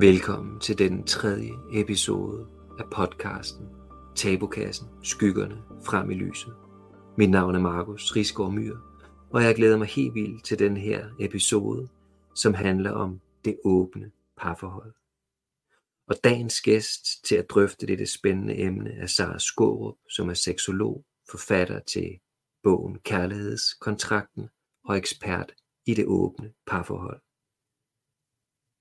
Velkommen til den tredje episode af podcasten Tabukassen, Skyggerne frem i lyset. Mit navn er Markus Risgaard Myr, og jeg glæder mig helt vildt til den her episode, som handler om det åbne parforhold. Og dagens gæst til at drøfte dette spændende emne er Sara Skårup, som er seksolog, forfatter til bogen Kærlighedskontrakten og ekspert i det åbne parforhold.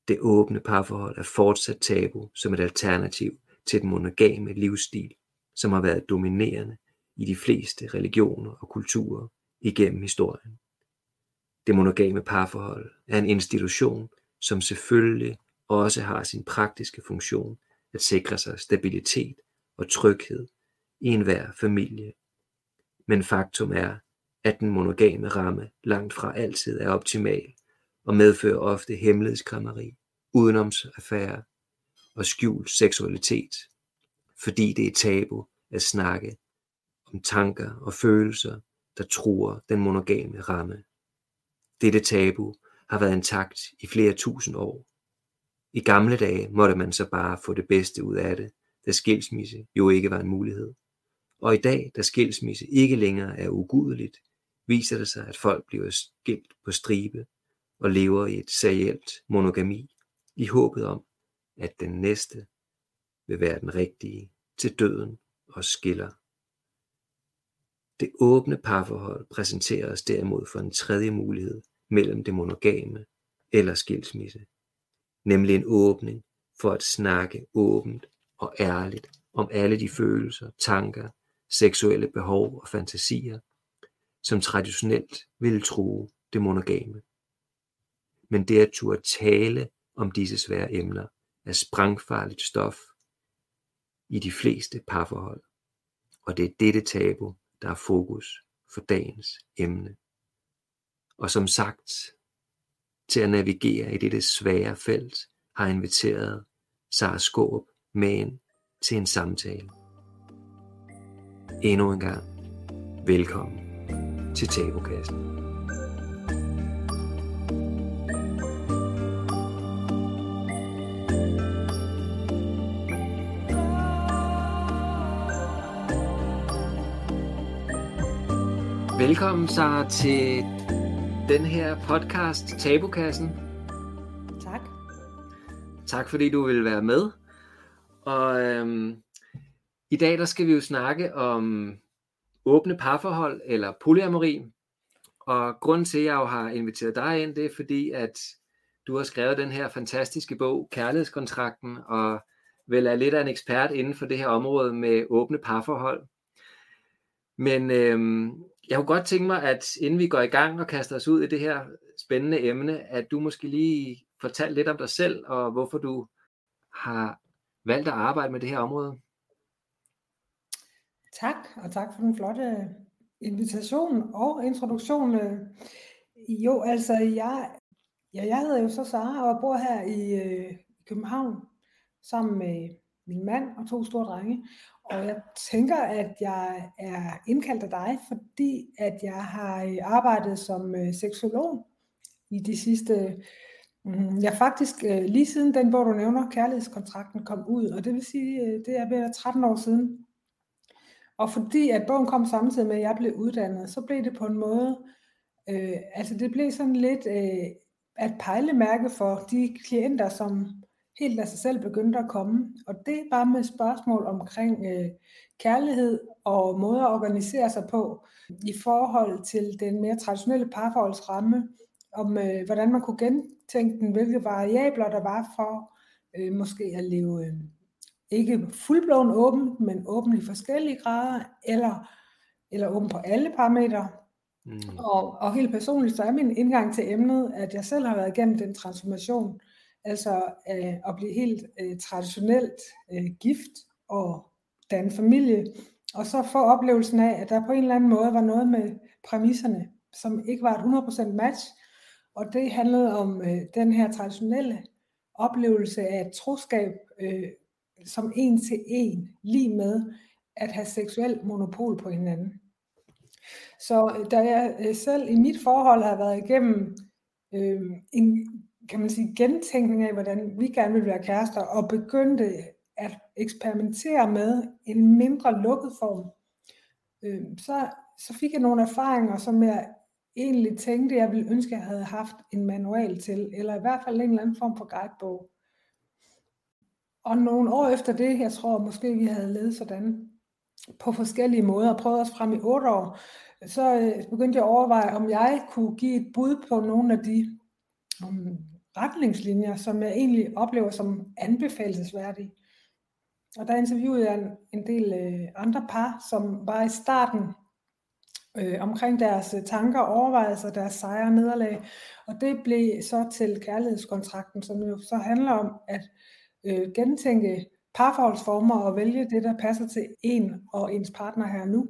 Det åbne parforhold er fortsat tabu som et alternativ til den monogame livsstil, som har været dominerende i de fleste religioner og kulturer igennem historien. Det monogame parforhold er en institution, som selvfølgelig også har sin praktiske funktion at sikre sig stabilitet og tryghed i enhver familie. Men faktum er, at den monogame ramme langt fra altid er optimal og medfører ofte hemmelighedskrammeri, udenomsaffære og skjult seksualitet, fordi det er tabu at snakke om tanker og følelser, der truer den monogame ramme. Dette tabu har været intakt i flere tusind år. I gamle dage måtte man så bare få det bedste ud af det, da skilsmisse jo ikke var en mulighed. Og i dag, da skilsmisse ikke længere er ugudeligt, viser det sig, at folk bliver skilt på stribe og lever i et serielt monogami, i håbet om, at den næste vil være den rigtige til døden og skiller. Det åbne parforhold præsenterer os derimod for en tredje mulighed mellem det monogame eller skilsmisse, nemlig en åbning for at snakke åbent og ærligt om alle de følelser, tanker, seksuelle behov og fantasier, som traditionelt ville true det monogame. Men det at turde tale om disse svære emner er sprængfarligt stof i de fleste parforhold, og det er dette tabu, der er fokus for dagens emne. Og som sagt, til at navigere i dette svære felt, har jeg inviteret Sara Skåb med ind til en samtale. Endnu en gang, velkommen til Tabukassen. Velkommen så til den her podcast, Tabukassen. Tak. Tak fordi du vil være med. Og øhm, i dag der skal vi jo snakke om åbne parforhold eller polyamori. Og grunden til, at jeg jo har inviteret dig ind, det er fordi, at du har skrevet den her fantastiske bog, Kærlighedskontrakten, og vel er lidt af en ekspert inden for det her område med åbne parforhold. Men øhm, jeg kunne godt tænke mig, at inden vi går i gang og kaster os ud i det her spændende emne, at du måske lige fortæller lidt om dig selv, og hvorfor du har valgt at arbejde med det her område. Tak, og tak for den flotte invitation og introduktion. Jo, altså jeg, ja, jeg hedder jo så Sara og bor her i, øh, i København sammen med min mand og to store drenge. Og jeg tænker, at jeg er indkaldt af dig, fordi at jeg har øh, arbejdet som øh, seksolog i de sidste, mm, ja faktisk øh, lige siden den bog, du nævner, Kærlighedskontrakten, kom ud. Og det vil sige, øh, det er ved 13 år siden. Og fordi at bogen kom samtidig med, at jeg blev uddannet, så blev det på en måde, øh, altså det blev sådan lidt øh, at pejlemærke for de klienter, som helt af sig selv begyndte at komme. Og det er bare med spørgsmål omkring øh, kærlighed og måder at organisere sig på i forhold til den mere traditionelle parforholdsramme, om øh, hvordan man kunne gentænke den, hvilke variabler der var for øh, måske at leve øh, ikke fuldblåen åben, men åben i forskellige grader, eller, eller åben på alle parametre. Mm. Og, og helt personligt, så er min indgang til emnet, at jeg selv har været igennem den transformation, altså øh, at blive helt øh, traditionelt øh, gift og danne familie, og så få oplevelsen af, at der på en eller anden måde var noget med præmisserne, som ikke var et 100% match, og det handlede om øh, den her traditionelle oplevelse af et troskab øh, som en til en, lige med at have seksuel monopol på hinanden. Så øh, da jeg øh, selv i mit forhold har været igennem øh, en kan man sige, gentænkning af, hvordan vi gerne vil være kærester, og begyndte at eksperimentere med en mindre lukket form, øh, så, så fik jeg nogle erfaringer, som jeg egentlig tænkte, jeg ville ønske, jeg havde haft en manual til, eller i hvert fald en eller anden form for guidebog. Og nogle år efter det, jeg tror måske, vi havde levet sådan, på forskellige måder, prøvet os frem i otte år, så øh, begyndte jeg at overveje, om jeg kunne give et bud på nogle af de um, retningslinjer, som jeg egentlig oplever som anbefalesværdige. Og der interviewede jeg en, en del øh, andre par, som var i starten øh, omkring deres øh, tanker, overvejelser, deres sejre og nederlag. Og det blev så til kærlighedskontrakten, som jo så handler om at øh, gentænke parforholdsformer og vælge det, der passer til en og ens partner her nu.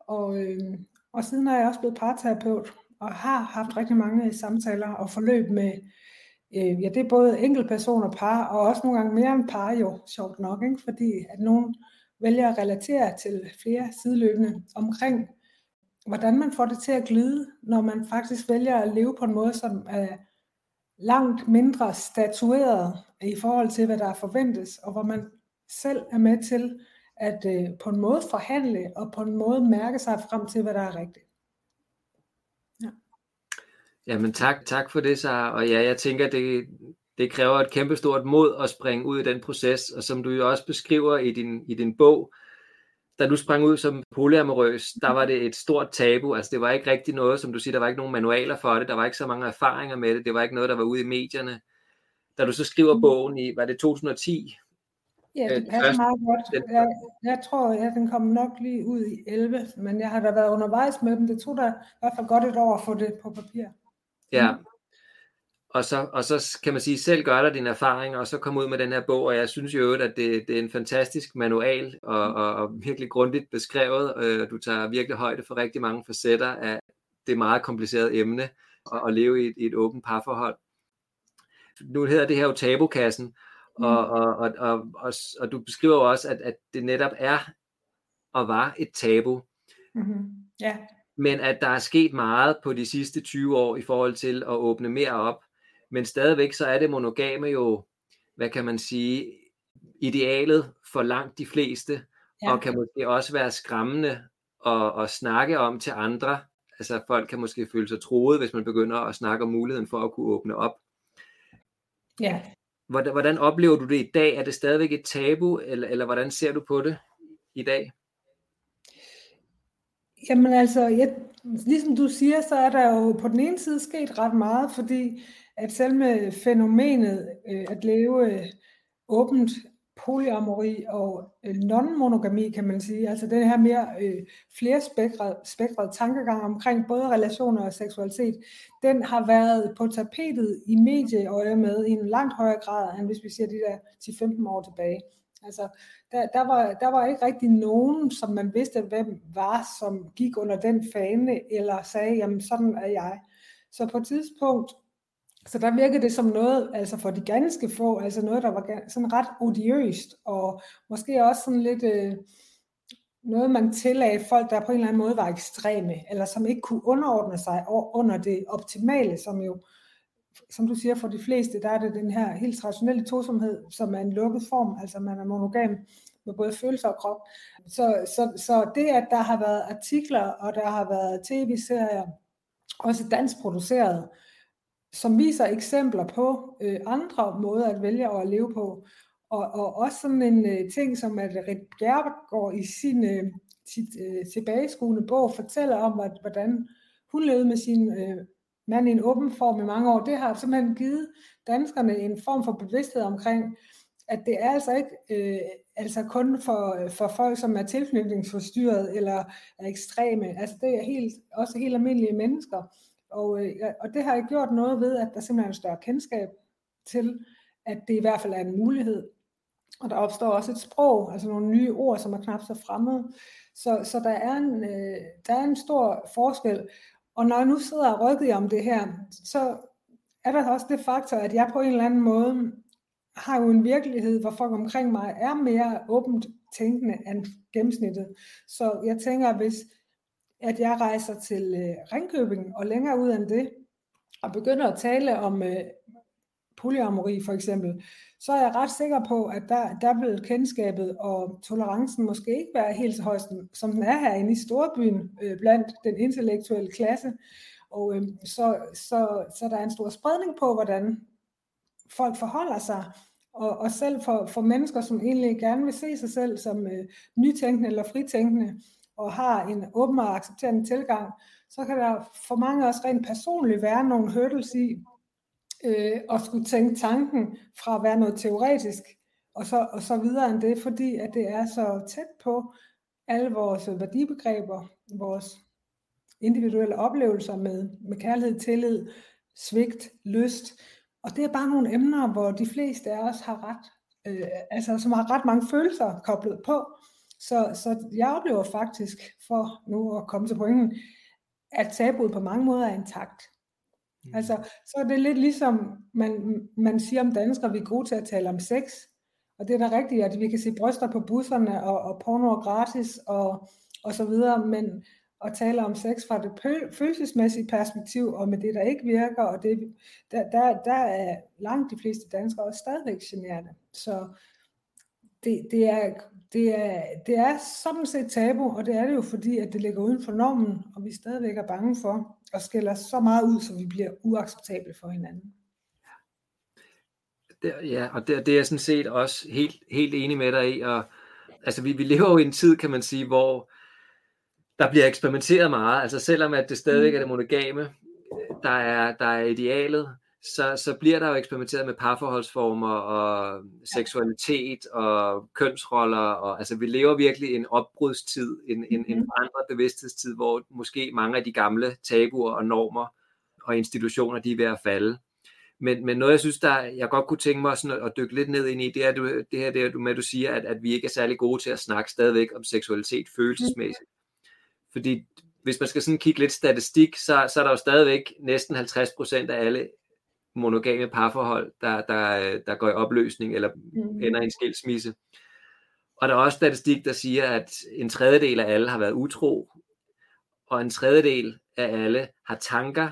Og, øh, og siden er jeg også blevet parterapeut og har haft rigtig mange samtaler og forløb med, øh, ja det er både enkeltpersoner, par og også nogle gange mere end par jo, sjovt nok, ikke? fordi at nogen vælger at relatere til flere sideløbende omkring, hvordan man får det til at glide, når man faktisk vælger at leve på en måde, som er langt mindre statueret i forhold til, hvad der forventes, og hvor man selv er med til at øh, på en måde forhandle, og på en måde mærke sig frem til, hvad der er rigtigt. Ja. Jamen tak, tak for det, Sara. Og ja, jeg tænker, det, det kræver et kæmpestort mod at springe ud i den proces, og som du jo også beskriver i din, i din bog, da du sprang ud som polyamorøs, der var det et stort tabu. Altså det var ikke rigtig noget, som du siger, der var ikke nogen manualer for det, der var ikke så mange erfaringer med det, det var ikke noget, der var ude i medierne. Da du så skriver bogen i, var det 2010? Ja, det passer meget godt. Jeg, jeg tror, at den kom nok lige ud i 11, men jeg har da været undervejs med dem. Det tog da i hvert fald godt et år at få det på papir. Ja, mm og så, og så kan man sige, selv gør dig din erfaring, og så komme ud med den her bog, og jeg synes jo, at det, det er en fantastisk manual, og, og, og virkelig grundigt beskrevet, øh, du tager virkelig højde for rigtig mange facetter af det meget komplicerede emne, at, at leve i et, i et åbent parforhold. Nu hedder det her jo tabukassen, og, og, og, og, og, og du beskriver jo også, at, at det netop er og var et tabu. Mm-hmm. Ja. Men at der er sket meget på de sidste 20 år i forhold til at åbne mere op, men stadigvæk så er det monogame jo, hvad kan man sige, idealet for langt de fleste, ja. og kan måske også være skræmmende at, at snakke om til andre. Altså folk kan måske føle sig troet, hvis man begynder at snakke om muligheden for at kunne åbne op. Ja. Hvordan, hvordan oplever du det i dag? Er det stadigvæk et tabu, eller, eller hvordan ser du på det i dag? Jamen altså, jeg, ligesom du siger, så er der jo på den ene side sket ret meget, fordi at selv med fænomenet øh, at leve øh, åbent polyamori og øh, non-monogami, kan man sige, altså den her mere øh, flerspektret spektret tankegang omkring både relationer og seksualitet, den har været på tapetet i medieøje med i en langt højere grad, end hvis vi ser de der 10-15 år tilbage. Altså, der, der, var, der var ikke rigtig nogen, som man vidste, hvem var, som gik under den fane, eller sagde, jamen sådan er jeg. Så på et tidspunkt så der virkede det som noget, altså for de ganske få, altså noget, der var sådan ret odiøst, og måske også sådan lidt øh, noget, man tillagde folk, der på en eller anden måde var ekstreme, eller som ikke kunne underordne sig under det optimale, som jo, som du siger, for de fleste, der er det den her helt traditionelle tosomhed, som er en lukket form, altså man er monogam med både følelser og krop. Så, så, så det, at der har været artikler, og der har været tv-serier, også dansk produceret, som viser eksempler på øh, andre måder at vælge at leve på. Og, og også sådan en øh, ting, som at Rit Bjergård i sin øh, sit, øh, tilbageskuende bog fortæller om, at, hvordan hun levede med sin øh, mand i en åben form i mange år. Det har simpelthen givet danskerne en form for bevidsthed omkring, at det er altså ikke øh, altså kun for, øh, for folk, som er tilknytningsforstyrret eller er ekstreme. Altså det er helt, også helt almindelige mennesker. Og, øh, og det har jeg gjort noget ved, at der simpelthen er en større kendskab til, at det i hvert fald er en mulighed. Og der opstår også et sprog, altså nogle nye ord, som er knap så fremmede. Så, så der, er en, øh, der er en stor forskel. Og når jeg nu sidder og rykker om det her, så er der også det faktor, at jeg på en eller anden måde har jo en virkelighed, hvor folk omkring mig er mere åbent tænkende end gennemsnittet. Så jeg tænker, hvis at jeg rejser til øh, Ringkøbing og længere ud end det, og begynder at tale om øh, polyamori for eksempel, så er jeg ret sikker på, at der, der vil kendskabet og tolerancen måske ikke være helt så høj, som den er herinde i storbyen øh, blandt den intellektuelle klasse. Og øh, så, så, så der er en stor spredning på, hvordan folk forholder sig. Og, og selv for, for mennesker, som egentlig gerne vil se sig selv som øh, nytænkende eller fritænkende, og har en åben og accepterende tilgang, så kan der for mange også rent personligt være nogle hurdles i øh, at skulle tænke tanken fra at være noget teoretisk, og så, og så videre end det, fordi at det er så tæt på alle vores værdibegreber, vores individuelle oplevelser med, med kærlighed, tillid, svigt, lyst. Og det er bare nogle emner, hvor de fleste af os har ret, øh, altså som har ret mange følelser koblet på. Så, så jeg oplever faktisk, for nu at komme til pointen, at tabuet på mange måder er intakt. Mm. Altså, så er det lidt ligesom, man, man siger om danskere, vi er gode til at tale om sex, og det er da rigtigt, at vi kan se bryster på busserne, og, og porno er gratis, og, og så videre, men at tale om sex fra det følelsesmæssige perspektiv, og med det, der ikke virker, og det, der, der, der er langt de fleste danskere også stadigvæk generende. Så det, det, er, det, er, det er sådan set tabu, og det er det jo fordi, at det ligger uden for normen, og vi stadigvæk er bange for at skille så meget ud, så vi bliver uacceptable for hinanden. Det, ja, og det, det er jeg sådan set også helt, helt enig med dig i, og altså vi, vi lever jo i en tid, kan man sige, hvor der bliver eksperimenteret meget, altså selvom at det stadigvæk er det monogame, der er, der er idealet, så, så bliver der jo eksperimenteret med parforholdsformer og seksualitet og kønsroller. Og, altså vi lever virkelig en opbrudstid, en, en, en forandret mhm. bevidsthedstid, hvor måske mange af de gamle tabuer og normer og institutioner, de er ved at falde. Men, men noget, jeg synes, der, jeg godt kunne tænke mig sådan at, at dykke lidt ned ind i, det er du, det her det er, du med, du siger, at, at vi ikke er særlig gode til at snakke stadigvæk om seksualitet følelsesmæssigt. Fordi hvis man skal sådan kigge lidt statistik, så, så er der jo stadigvæk næsten 50% af alle monogame parforhold, der, der, der går i opløsning eller mm. ender i en skilsmisse. Og der er også statistik, der siger, at en tredjedel af alle har været utro, og en tredjedel af alle har tanker,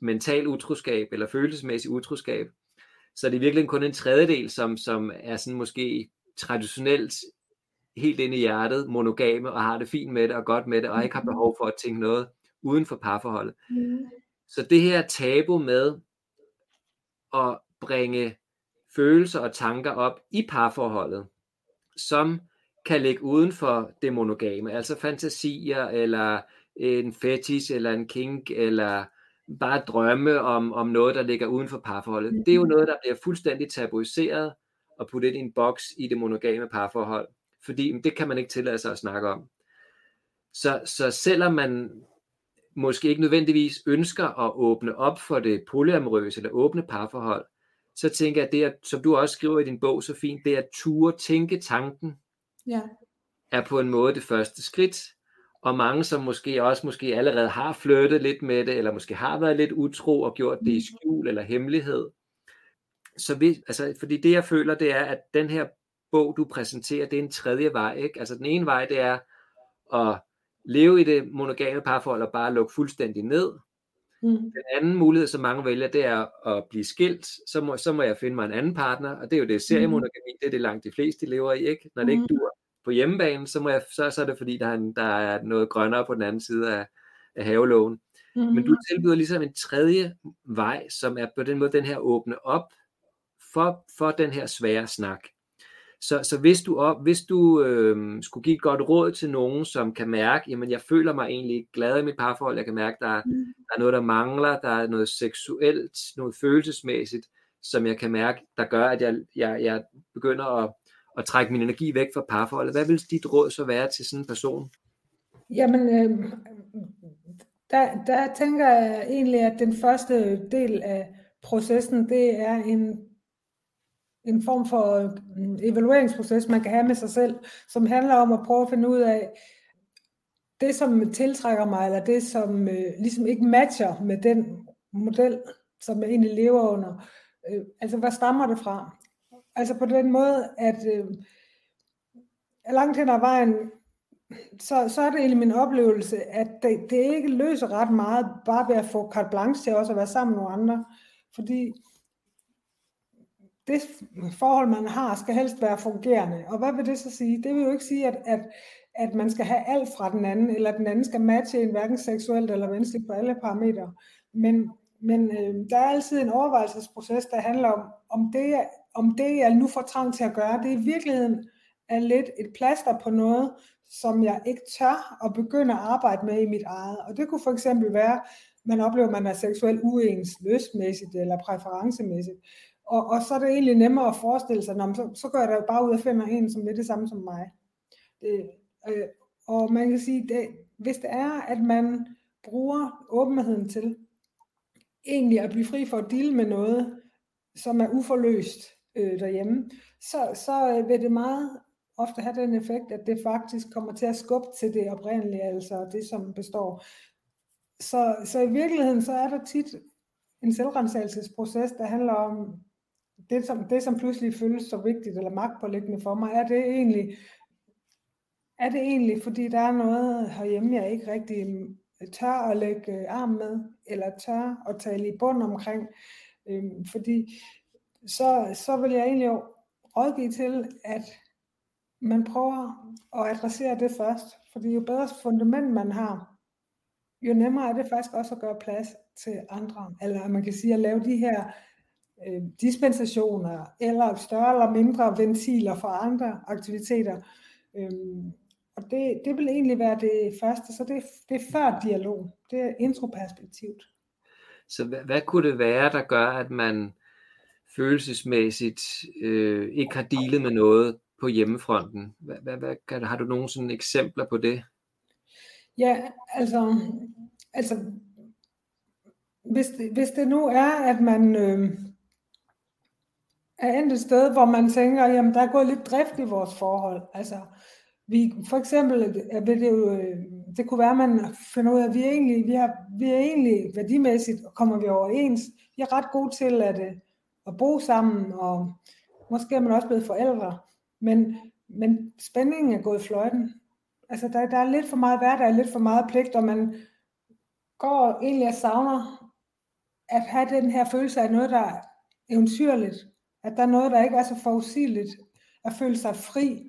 mental utroskab eller følelsesmæssig utroskab. Så det er virkelig kun en tredjedel, som, som er sådan måske traditionelt helt inde i hjertet, monogame, og har det fint med det og godt med det, og ikke har behov for at tænke noget uden for parforholdet. Mm. Så det her tabu med, at bringe følelser og tanker op i parforholdet, som kan ligge uden for det monogame, altså fantasier, eller en fetish, eller en kink, eller bare drømme om, om noget, der ligger uden for parforholdet. Det er jo noget, der bliver fuldstændig tabuiseret og puttet i en boks i det monogame parforhold, fordi det kan man ikke tillade sig at snakke om. Så, så selvom man måske ikke nødvendigvis ønsker at åbne op for det polyamorøse eller åbne parforhold, så tænker jeg, at det, er, som du også skriver i din bog så fint, det er at ture tænke tanken, ja. er på en måde det første skridt. Og mange, som måske også måske allerede har flyttet lidt med det, eller måske har været lidt utro og gjort det i mm. skjul eller hemmelighed. Så vi, altså, fordi det jeg føler, det er, at den her bog, du præsenterer, det er en tredje vej. Ikke? Altså den ene vej, det er at leve i det monogame parforhold og bare lukke fuldstændig ned. Mm. Den anden mulighed, som mange vælger, det er at blive skilt. Så må, så må jeg finde mig en anden partner, og det er jo det seriemonogami, det er det langt de fleste lever i, ikke? Når det ikke mm. dur på hjemmebane, så, må jeg, så, så er det fordi, der er, en, der er noget grønnere på den anden side af, af havelågen. Mm. Men du tilbyder ligesom en tredje vej, som er på den måde den her åbne op for, for den her svære snak. Så, så hvis du, op, hvis du øh, skulle give et godt råd til nogen, som kan mærke, jamen jeg føler mig egentlig glad i mit parforhold, jeg kan mærke, der, mm. der er noget, der mangler, der er noget seksuelt, noget følelsesmæssigt, som jeg kan mærke, der gør, at jeg, jeg, jeg begynder at, at trække min energi væk fra parforholdet. Hvad vil dit råd så være til sådan en person? Jamen, øh, der, der tænker jeg egentlig, at den første del af processen, det er en en form for mm, evalueringsproces, man kan have med sig selv, som handler om at prøve at finde ud af, det som tiltrækker mig, eller det som øh, ligesom ikke matcher med den model, som jeg egentlig lever under. Øh, altså, hvad stammer det fra? Altså på den måde, at øh, langt hen ad vejen, så, så er det egentlig min oplevelse, at det, det ikke løser ret meget, bare ved at få carte blanche til også at være sammen med nogle andre. Fordi det forhold, man har, skal helst være fungerende. Og hvad vil det så sige? Det vil jo ikke sige, at, at, at man skal have alt fra den anden, eller den anden skal matche en hverken seksuelt eller menneskeligt på alle parametre. Men, men øh, der er altid en overvejelsesproces, der handler om, om det, om det, jeg nu får trang til at gøre, det i virkeligheden er lidt et plaster på noget, som jeg ikke tør at begynde at arbejde med i mit eget. Og det kunne for eksempel være, man oplever, at man er seksuelt uens, løsmæssigt eller præferencemæssigt. Og, og så er det egentlig nemmere at forestille sig, at så, så går jeg da bare ud og finder en, som er det samme som mig. Det, øh, og man kan sige, det, hvis det er, at man bruger åbenheden til egentlig at blive fri for at dele med noget, som er uforløst øh, derhjemme, så, så vil det meget ofte have den effekt, at det faktisk kommer til at skubbe til det oprindelige, altså det, som består. Så, så i virkeligheden, så er der tit en selvrensagelsesproces, der handler om det som, det, som pludselig føles så vigtigt eller magtpålæggende for mig, er det egentlig, er det egentlig, fordi der er noget herhjemme, jeg ikke rigtig mm, tør at lægge øh, arm med, eller tør at tale i bund omkring, øhm, fordi så, så vil jeg egentlig jo rådgive til, at man prøver at adressere det først, fordi jo bedre fundament man har, jo nemmere er det faktisk også at gøre plads til andre, eller man kan sige at lave de her øh, dispensationer, eller større eller mindre ventiler for andre aktiviteter. Øhm, og det, det vil egentlig være det første, så det, det er før dialog, det er introperspektivt. Så hvad, hvad kunne det være, der gør, at man følelsesmæssigt øh, ikke har dealet med noget på hjemmefronten? Hvad, hvad, hvad, kan, har du nogle sådan eksempler på det? Ja, altså, altså hvis, det, hvis det nu er, at man, øh, er endt et sted, hvor man tænker, jamen der er gået lidt drift i vores forhold. Altså, vi, for eksempel, øh, vil det, jo, øh, det kunne være, at man finder ud af, at vi er egentlig, vi har, vi er egentlig værdimæssigt, og kommer vi overens. Vi er ret gode til at, øh, at bo sammen, og måske er man også blevet forældre. Men, men spændingen er gået fløjten. Altså, der, der er lidt for meget hverdag, lidt for meget pligt, og man går egentlig og savner at have den her følelse af noget, der er eventyrligt, at der er noget, der ikke er så forudsigeligt, at føle sig fri.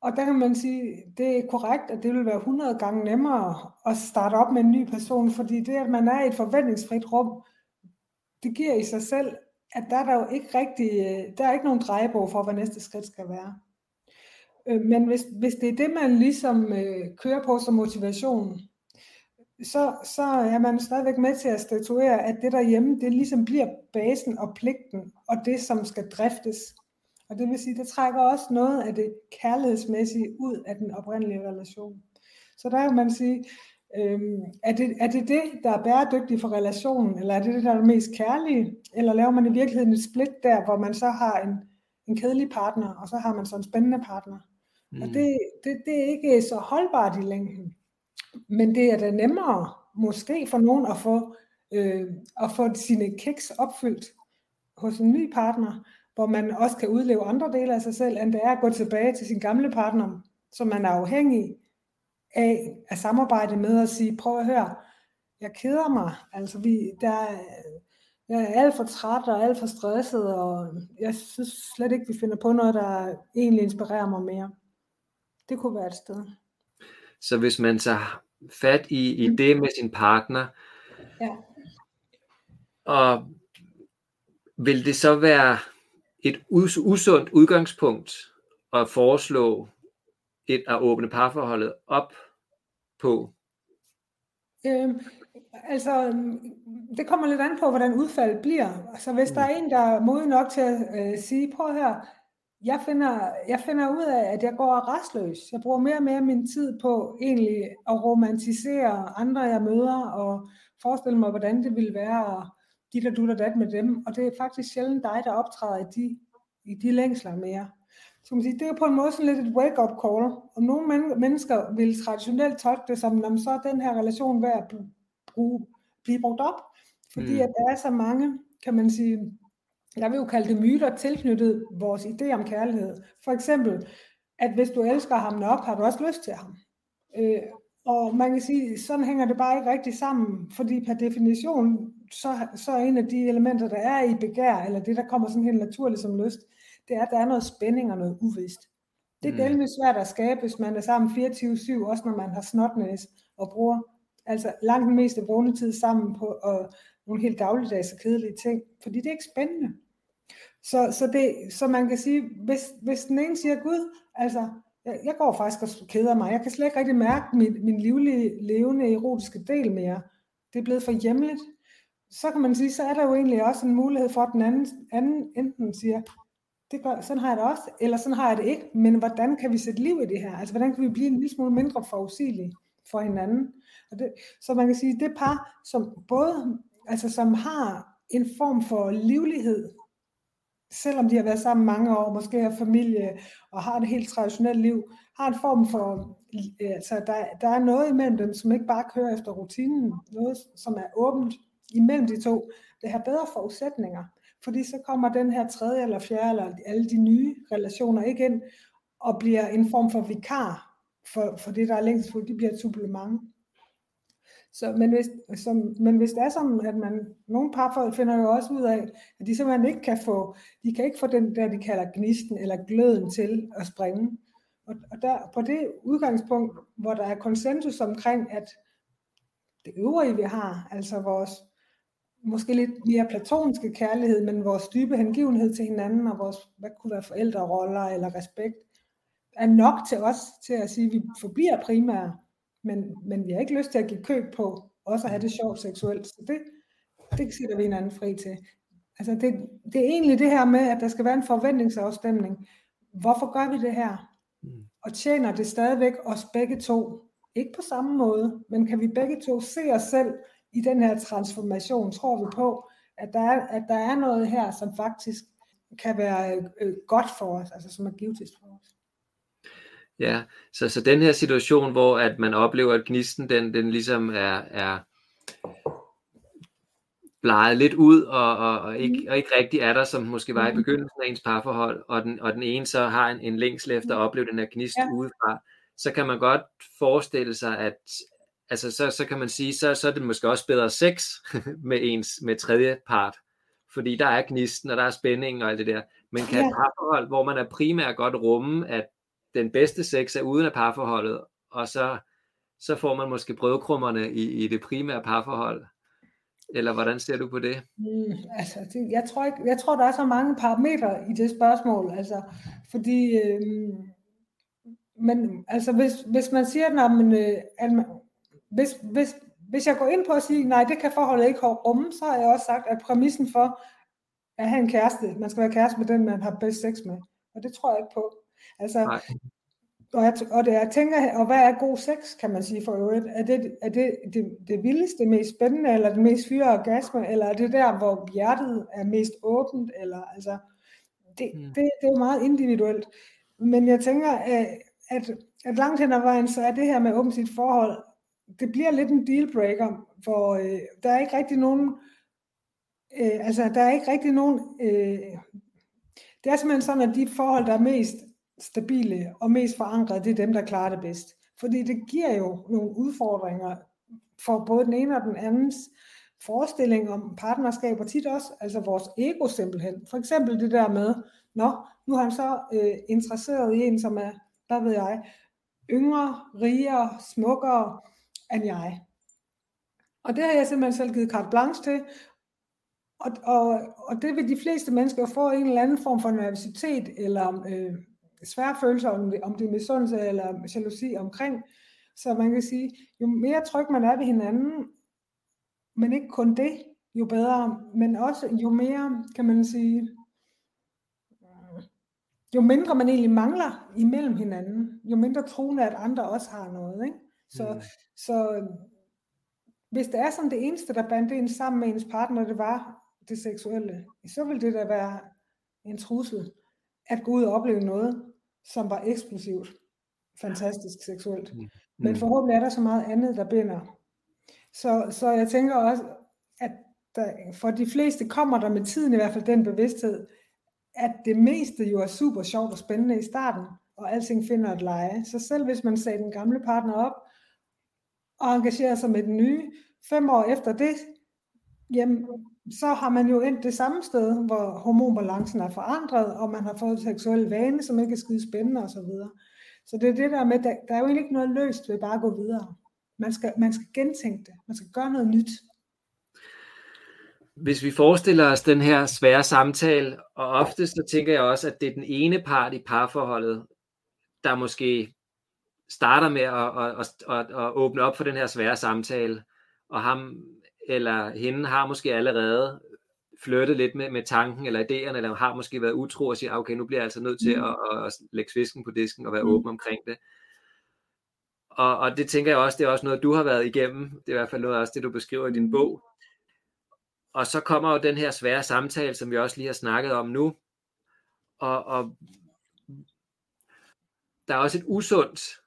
Og der kan man sige, det er korrekt, at det vil være 100 gange nemmere at starte op med en ny person, fordi det, at man er i et forventningsfrit rum, det giver i sig selv, at der er der jo ikke rigtig, der er ikke nogen drejebog for, hvad næste skridt skal være. Øh, men hvis, hvis det er det, man ligesom øh, kører på som motivation, så, så er man stadigvæk med til at statuere, at det derhjemme, det ligesom bliver basen og pligten, og det, som skal driftes. Og det vil sige, det trækker også noget af det kærlighedsmæssige ud af den oprindelige relation. Så der kan man sige, øhm, er, det, er det det, der er bæredygtigt for relationen, eller er det det, der er det mest kærlige, eller laver man i virkeligheden et split der, hvor man så har en, en kedelig partner, og så har man så en spændende partner. Mm. Og det, det, det er ikke så holdbart i længden. Men det er da nemmere, måske for nogen, at få, øh, at få sine kiks opfyldt hos en ny partner, hvor man også kan udleve andre dele af sig selv, end det er at gå tilbage til sin gamle partner, som man er afhængig af at samarbejde med og sige, prøv at høre, jeg keder mig, altså vi, der, jeg er alt for træt og alt for stresset, og jeg synes slet ikke, vi finder på noget, der egentlig inspirerer mig mere. Det kunne være et sted. Så hvis man tager fat i, i mm. det med sin partner, ja. og vil det så være et us- usundt udgangspunkt at foreslå et at åbne parforholdet op på? Øhm, altså, det kommer lidt an på, hvordan udfaldet bliver. Altså, hvis mm. der er en, der er modig nok til at øh, sige, prøv her, jeg finder, jeg finder ud af, at jeg går restløs. Jeg bruger mere og mere min tid på egentlig at romantisere andre, jeg møder, og forestille mig, hvordan det ville være, at dit og du og dat med dem. Og det er faktisk sjældent dig, der optræder i de, i de længsler mere. Så man sige, det er på en måde sådan lidt et wake-up call. Og nogle men- mennesker vil traditionelt tolke det som, at så er den her relation værd at bruge, blive brugt op. Fordi mm. at der er så mange, kan man sige, jeg vil jo kalde det myter tilknyttet vores idé om kærlighed. For eksempel, at hvis du elsker ham nok, har du også lyst til ham. Øh, Og man kan sige, sådan hænger det bare ikke rigtig sammen, fordi per definition, så, så er en af de elementer, der er i begær, eller det, der kommer sådan helt naturligt som lyst, det er, at der er noget spænding og noget uvist. Det er mm. gældende svært at skabe, hvis man er sammen 24-7, også når man har snotnæs og bruger altså langt den meste vågnetid sammen på og nogle helt dagligdags og kedelige ting, fordi det er ikke spændende. Så, så, det, så man kan sige, hvis, hvis den ene siger, Gud, altså, jeg, jeg går faktisk og keder mig, jeg kan slet ikke rigtig mærke min, min livlige, levende, erotiske del mere, det er blevet for hjemligt, så kan man sige, så er der jo egentlig også en mulighed for, at den anden, anden enten siger, det gør, sådan har jeg det også, eller sådan har jeg det ikke, men hvordan kan vi sætte liv i det her? Altså, hvordan kan vi blive en lille smule mindre forudsigelige for hinanden? Og det, så man kan sige, det par, som både, altså som har en form for livlighed, selvom de har været sammen mange år, måske har familie og har et helt traditionelt liv, har en form for, øh, altså der, der er noget imellem dem, som ikke bare kører efter rutinen, noget som er åbent imellem de to, det har bedre forudsætninger fordi så kommer den her tredje eller fjerde, eller alle de nye relationer ikke ind, og bliver en form for vikar for, for det, der er længst for, de bliver et supplement. Så, men, hvis, så, men hvis det er sådan, at man, nogle parforhold finder jo også ud af, at de simpelthen ikke kan få, de kan ikke få den der, de kalder gnisten eller gløden til at springe. Og, og der, på det udgangspunkt, hvor der er konsensus omkring, at det øvrige, vi har, altså vores måske lidt mere platoniske kærlighed, men vores dybe hengivenhed til hinanden, og vores, hvad kunne være forældreroller eller respekt, er nok til os til at sige, at vi forbliver primære, men, men vi har ikke lyst til at give køb på også at have det sjovt seksuelt. Så det, det sætter vi hinanden fri til. Altså det, det er egentlig det her med, at der skal være en forventningsafstemning. Hvorfor gør vi det her? Mm. Og tjener det stadigvæk os begge to? Ikke på samme måde, men kan vi begge to se os selv i den her transformation tror vi på, at der er, at der er noget her, som faktisk kan være øh, godt for os, altså som er givetigt for os. Ja, så, så den her situation, hvor at man oplever, at gnisten den, den ligesom er, er bleget lidt ud, og, og, og, ikke, mm. og ikke rigtig er der, som måske var i mm. begyndelsen af ens parforhold, og den, og den ene så har en, en længsel efter at opleve den her gnist ja. udefra, så kan man godt forestille sig, at, altså så, så kan man sige, så, så er det måske også bedre sex med ens med tredje part, fordi der er gnisten, og der er spænding og alt det der. Men kan ja. et parforhold, hvor man er primært godt rumme, at den bedste sex er uden af parforholdet, og så, så får man måske brødkrummerne i, i det primære parforhold. Eller hvordan ser du på det? Mm, altså, det, jeg, tror ikke, jeg tror, der er så mange parametre i det spørgsmål. Altså, fordi, øh, men altså, hvis, hvis man siger, at, man, øh, at man, hvis, hvis, hvis jeg går ind på at sige, nej, det kan forholdet ikke rumme, så har jeg også sagt, at præmissen for at have en kæreste, man skal være kæreste med den, man har bedst sex med. Og det tror jeg ikke på. Altså, nej. og, jeg, og det, jeg tænker, og hvad er god sex, kan man sige for øvrigt? Er det er det, det, det vildeste, det mest spændende, eller det mest fyre orgasme, eller er det der, hvor hjertet er mest åbent, eller altså, det, mm. det, det er jo meget individuelt. Men jeg tænker, at, at, langt hen ad vejen, så er det her med åbent sit forhold det bliver lidt en dealbreaker, hvor øh, der er ikke rigtig nogen, øh, altså der er ikke rigtig nogen, øh, det er simpelthen sådan, at de forhold, der er mest stabile og mest forankrede, det er dem, der klarer det bedst. Fordi det giver jo nogle udfordringer for både den ene og den andens forestilling om partnerskab, og tit også altså vores ego simpelthen. For eksempel det der med, nå, nu er han så øh, interesseret i en, som er, hvad ved jeg, yngre, rigere, smukkere, end jeg. Og det har jeg simpelthen selv givet carte blanche til. Og, og, og det vil de fleste mennesker få en eller anden form for nervositet, eller øh, svære følelser, om det, om det er misundelse eller jalousi omkring. Så man kan sige, jo mere tryg man er ved hinanden, men ikke kun det, jo bedre, men også jo mere, kan man sige, jo mindre man egentlig mangler imellem hinanden, jo mindre troende, at andre også har noget. Ikke? Så, mm. så hvis det er sådan det eneste, der bandt en sammen med ens partner, det var det seksuelle, så ville det da være en trussel at gå ud og opleve noget, som var eksplosivt, fantastisk seksuelt. Mm. Men mm. forhåbentlig er der så meget andet, der binder. Så, så jeg tænker også, at der, for de fleste kommer der med tiden i hvert fald den bevidsthed, at det meste jo er super sjovt og spændende i starten, og alting finder et leje. Så selv hvis man sagde den gamle partner op, og engagerer sig med den nye. Fem år efter det, jamen, så har man jo endt det samme sted, hvor hormonbalancen er forandret, og man har fået seksuel vane, som ikke er skide spændende osv. Så, så det er det der med, der, der er jo ikke noget løst ved bare at gå videre. Man skal, man skal gentænke det. Man skal gøre noget nyt. Hvis vi forestiller os den her svære samtale, og ofte så tænker jeg også, at det er den ene part i parforholdet, der måske starter med at, at, at, at, at åbne op for den her svære samtale, og ham eller hende har måske allerede flyttet lidt med, med tanken eller idéerne, eller har måske været utro og siger, okay, nu bliver jeg altså nødt til mm. at, at, at lægge svisken på disken og være mm. åben omkring det. Og, og det tænker jeg også, det er også noget, du har været igennem. Det er i hvert fald noget også det, du beskriver i din bog. Og så kommer jo den her svære samtale, som vi også lige har snakket om nu. Og, og der er også et usundt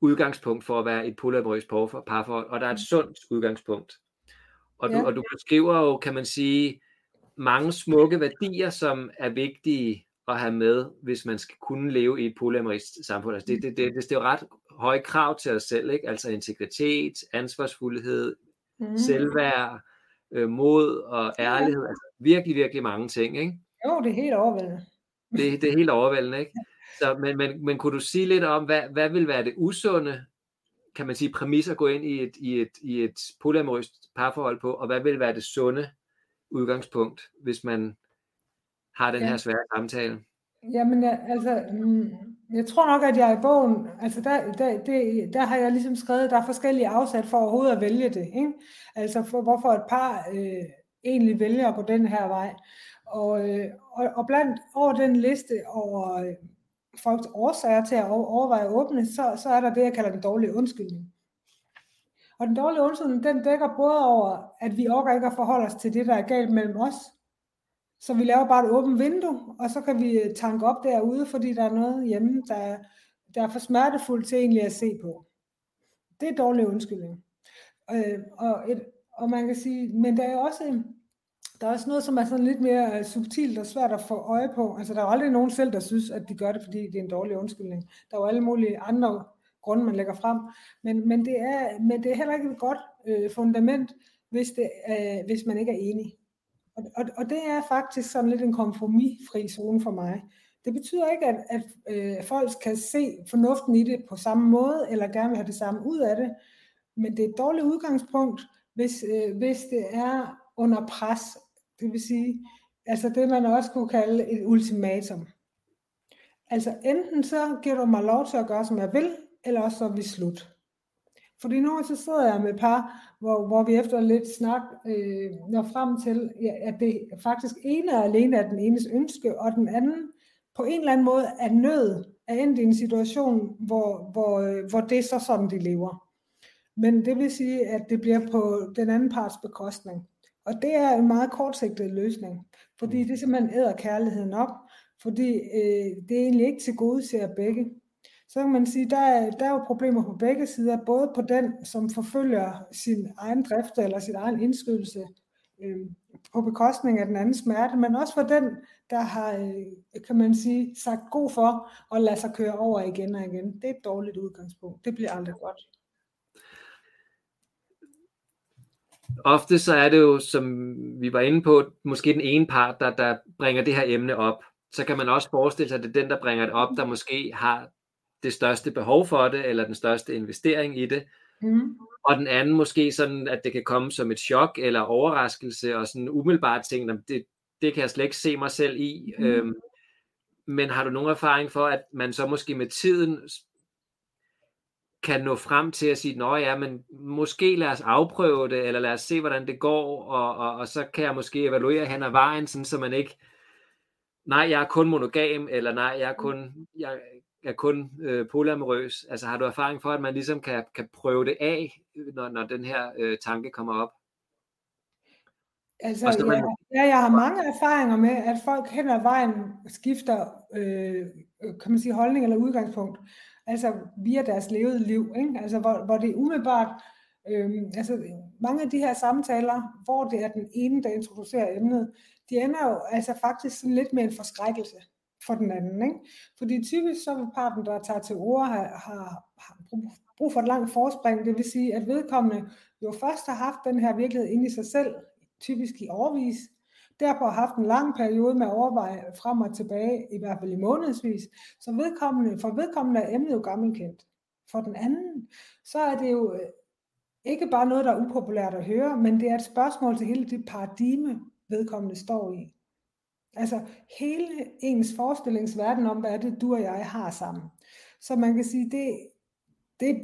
udgangspunkt for at være et polyamorøst parforhold, og der er et sundt udgangspunkt. Og du, ja. og du beskriver jo, kan man sige, mange smukke værdier, som er vigtige at have med, hvis man skal kunne leve i et polyamorist samfund. Altså det, det, det, det stiller ret høje krav til os selv, ikke? altså integritet, ansvarsfuldhed, mm. selvværd, øh, mod og ærlighed, ja. altså virkelig, virkelig mange ting. Ikke? Jo, det er helt overvældende. Det, det er helt overvældende, ikke? Så, men, men, men kunne du sige lidt om, hvad, hvad vil være det usunde, kan man sige, præmis at gå ind i et, i et, i et polyamorøst parforhold på, og hvad vil være det sunde udgangspunkt, hvis man har den ja. her svære samtale? Jamen, altså, mm, jeg tror nok, at jeg i bogen, altså der, der, det, der har jeg ligesom skrevet, der er forskellige afsat for overhovedet at vælge det. Ikke? Altså for, hvorfor et par øh, egentlig vælger på den her vej. Og, øh, og, og blandt over den liste over øh, folks årsager til at overveje at åbne, så, så er der det, jeg kalder den dårlige undskyldning. Og den dårlige undskyldning, den dækker både over, at vi overgår ikke at forholde os til det, der er galt mellem os, så vi laver bare et åbent vindue, og så kan vi øh, tanke op derude, fordi der er noget hjemme, der, er, der er for smertefuldt til egentlig at se på. Det er dårlig undskyldning. Øh, og, et, og man kan sige, men der er også, en, der er også noget, som er sådan lidt mere øh, subtilt og svært at få øje på. Altså der er jo aldrig nogen selv, der synes, at de gør det, fordi det er en dårlig undskyldning. Der er jo alle mulige andre grunde, man lægger frem. Men, men, det, er, men det er heller ikke et godt øh, fundament, hvis, det, øh, hvis man ikke er enig. Og, og, og det er faktisk sådan lidt en kompromisfri zone for mig. Det betyder ikke, at, at øh, folk kan se fornuften i det på samme måde, eller gerne vil have det samme ud af det. Men det er et dårligt udgangspunkt, hvis, øh, hvis det er under pres. Det vil sige, altså det man også kunne kalde et ultimatum. Altså enten så giver du mig lov til at gøre, som jeg vil, eller også så er vi slut. Fordi nu så sidder jeg med et par, hvor, hvor vi efter lidt snak øh, når frem til, ja, at det faktisk ene og alene er den enes ønske, og den anden på en eller anden måde er nød er endt i en situation, hvor, hvor, øh, hvor det er så sådan, de lever. Men det vil sige, at det bliver på den anden parts bekostning. Og det er en meget kortsigtet løsning, fordi det simpelthen æder kærligheden op, fordi øh, det er egentlig ikke til gode ser begge så kan man sige, der er, der er jo problemer på begge sider, både på den, som forfølger sin egen drift eller sin egen indskydelse øh, på bekostning af den anden smerte, men også for den, der har, øh, kan man sige, sagt god for at lade sig køre over igen og igen. Det er et dårligt udgangspunkt. Det bliver aldrig godt. Ofte så er det jo, som vi var inde på, måske den ene part, der, der bringer det her emne op. Så kan man også forestille sig, at det er den, der bringer det op, der måske har det største behov for det, eller den største investering i det. Mm. Og den anden måske sådan, at det kan komme som et chok eller overraskelse, og sådan umiddelbart tænke, det, det kan jeg slet ikke se mig selv i. Mm. Øhm, men har du nogen erfaring for, at man så måske med tiden kan nå frem til at sige, nå ja, men måske lad os afprøve det, eller lad os se, hvordan det går, og, og, og så kan jeg måske evaluere hen ad vejen, sådan, så man ikke, nej, jeg er kun monogam, eller nej, jeg er kun, jeg, er kun øh, polyamorøs? Altså har du erfaring for, at man ligesom kan, kan prøve det af, når, når den her øh, tanke kommer op? Altså, man... ja, jeg har mange erfaringer med, at folk hen ad vejen skifter øh, kan man sige, holdning eller udgangspunkt, altså via deres levede liv, ikke? Altså, hvor, hvor det er umiddelbart, øh, altså mange af de her samtaler, hvor det er den ene, der introducerer emnet, de ender jo altså faktisk sådan lidt med en forskrækkelse for den anden. Ikke? Fordi typisk så vil parten, der tager til ord, har, har har brug for et langt forspring, det vil sige, at vedkommende jo først har haft den her virkelighed inde i sig selv, typisk i overvis, derfor har haft en lang periode med at overveje frem og tilbage, i hvert fald i månedsvis, så vedkommende, for vedkommende er emnet jo gammelkendt. For den anden, så er det jo øh, ikke bare noget, der er upopulært at høre, men det er et spørgsmål til hele det paradigme, vedkommende står i. Altså hele ens forestillingsverden om, hvad er det, du og jeg har sammen. Så man kan sige, det, det,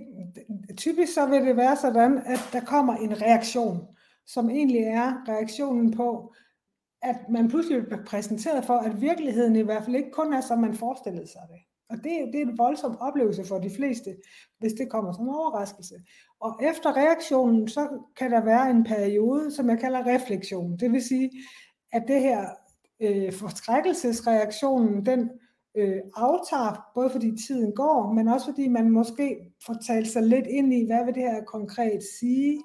typisk så vil det være sådan, at der kommer en reaktion, som egentlig er reaktionen på, at man pludselig bliver præsenteret for, at virkeligheden i hvert fald ikke kun er, som man forestillede sig det. Og det, det er en voldsom oplevelse for de fleste, hvis det kommer som en overraskelse. Og efter reaktionen, så kan der være en periode, som jeg kalder refleksion. Det vil sige, at det her øh, forskrækkelsesreaktionen, den øh, aftager, både fordi tiden går, men også fordi man måske får talt sig lidt ind i, hvad vil det her konkret sige,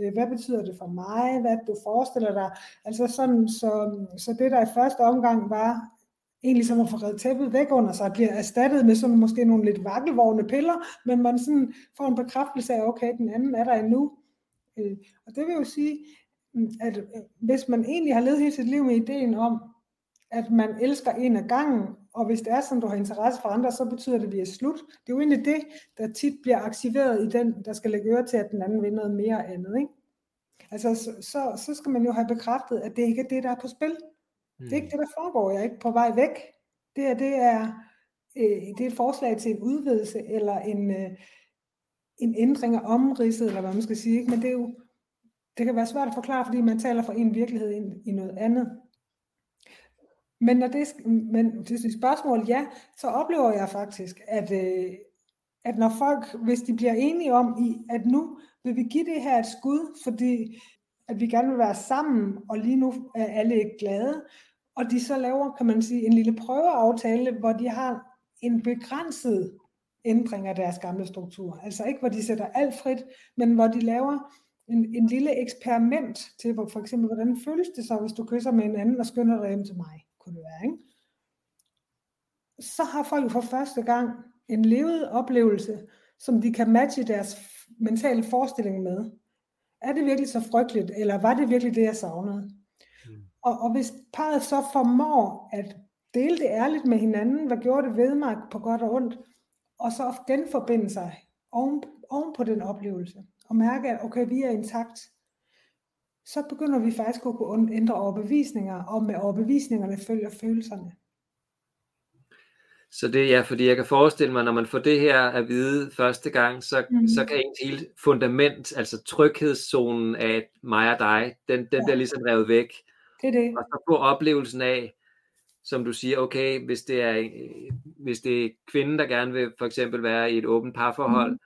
Øh, hvad betyder det for mig, hvad du forestiller dig, altså sådan, så, så det der i første omgang var egentlig som at få reddet tæppet væk under sig, bliver erstattet med sådan måske nogle lidt vakkelvogne piller, men man sådan får en bekræftelse af, okay, den anden er der endnu. Øh, og det vil jo sige, mm, at øh, hvis man egentlig har levet hele sit liv med ideen om, at man elsker en af gangen, og hvis det er sådan, du har interesse for andre, så betyder det, at vi er slut. Det er jo egentlig det, der tit bliver aktiveret i den, der skal lægge øre til, at den anden vil noget mere andet. Ikke? Altså, så, så, så skal man jo have bekræftet, at det ikke er det, der er på spil. Mm. Det er ikke det, der foregår. Jeg er ikke på vej væk. Det, er, det, er, øh, det er et forslag til en udvidelse, eller en, øh, en ændring af omridset, eller hvad man skal sige. Ikke? Men det, er jo, det kan være svært at forklare, fordi man taler fra en virkelighed ind i noget andet. Men når det, men til spørgsmål, ja, så oplever jeg faktisk, at, øh, at når folk, hvis de bliver enige om, i, at nu vil vi give det her et skud, fordi at vi gerne vil være sammen, og lige nu er alle ikke glade, og de så laver, kan man sige, en lille prøveaftale, hvor de har en begrænset ændring af deres gamle struktur. Altså ikke, hvor de sætter alt frit, men hvor de laver en, en lille eksperiment til, hvor for eksempel, hvordan føles det så, hvis du kysser med en anden og skynder dig hjem til mig, kunne det være, ikke? Så har folk for første gang en levet oplevelse, som de kan matche deres mentale forestilling med. Er det virkelig så frygteligt, eller var det virkelig det, jeg savnede? Mm. Og, og hvis parret så formår at dele det ærligt med hinanden, hvad gjorde det ved mig på godt og ondt, og så genforbinde sig oven, oven på den oplevelse, og mærke, at okay, vi er intakt, så begynder vi faktisk at kunne ændre overbevisninger, og med overbevisningerne følger følelserne. Så det er ja, fordi jeg kan forestille mig, når man får det her at vide første gang, så, mm. så kan ens hele fundament, altså tryghedszonen af mig og dig, den, den ja. bliver ligesom revet væk. Det er det. Og så få oplevelsen af, som du siger, okay, hvis det er, hvis det er kvinden, der gerne vil for eksempel være i et åbent parforhold, mm.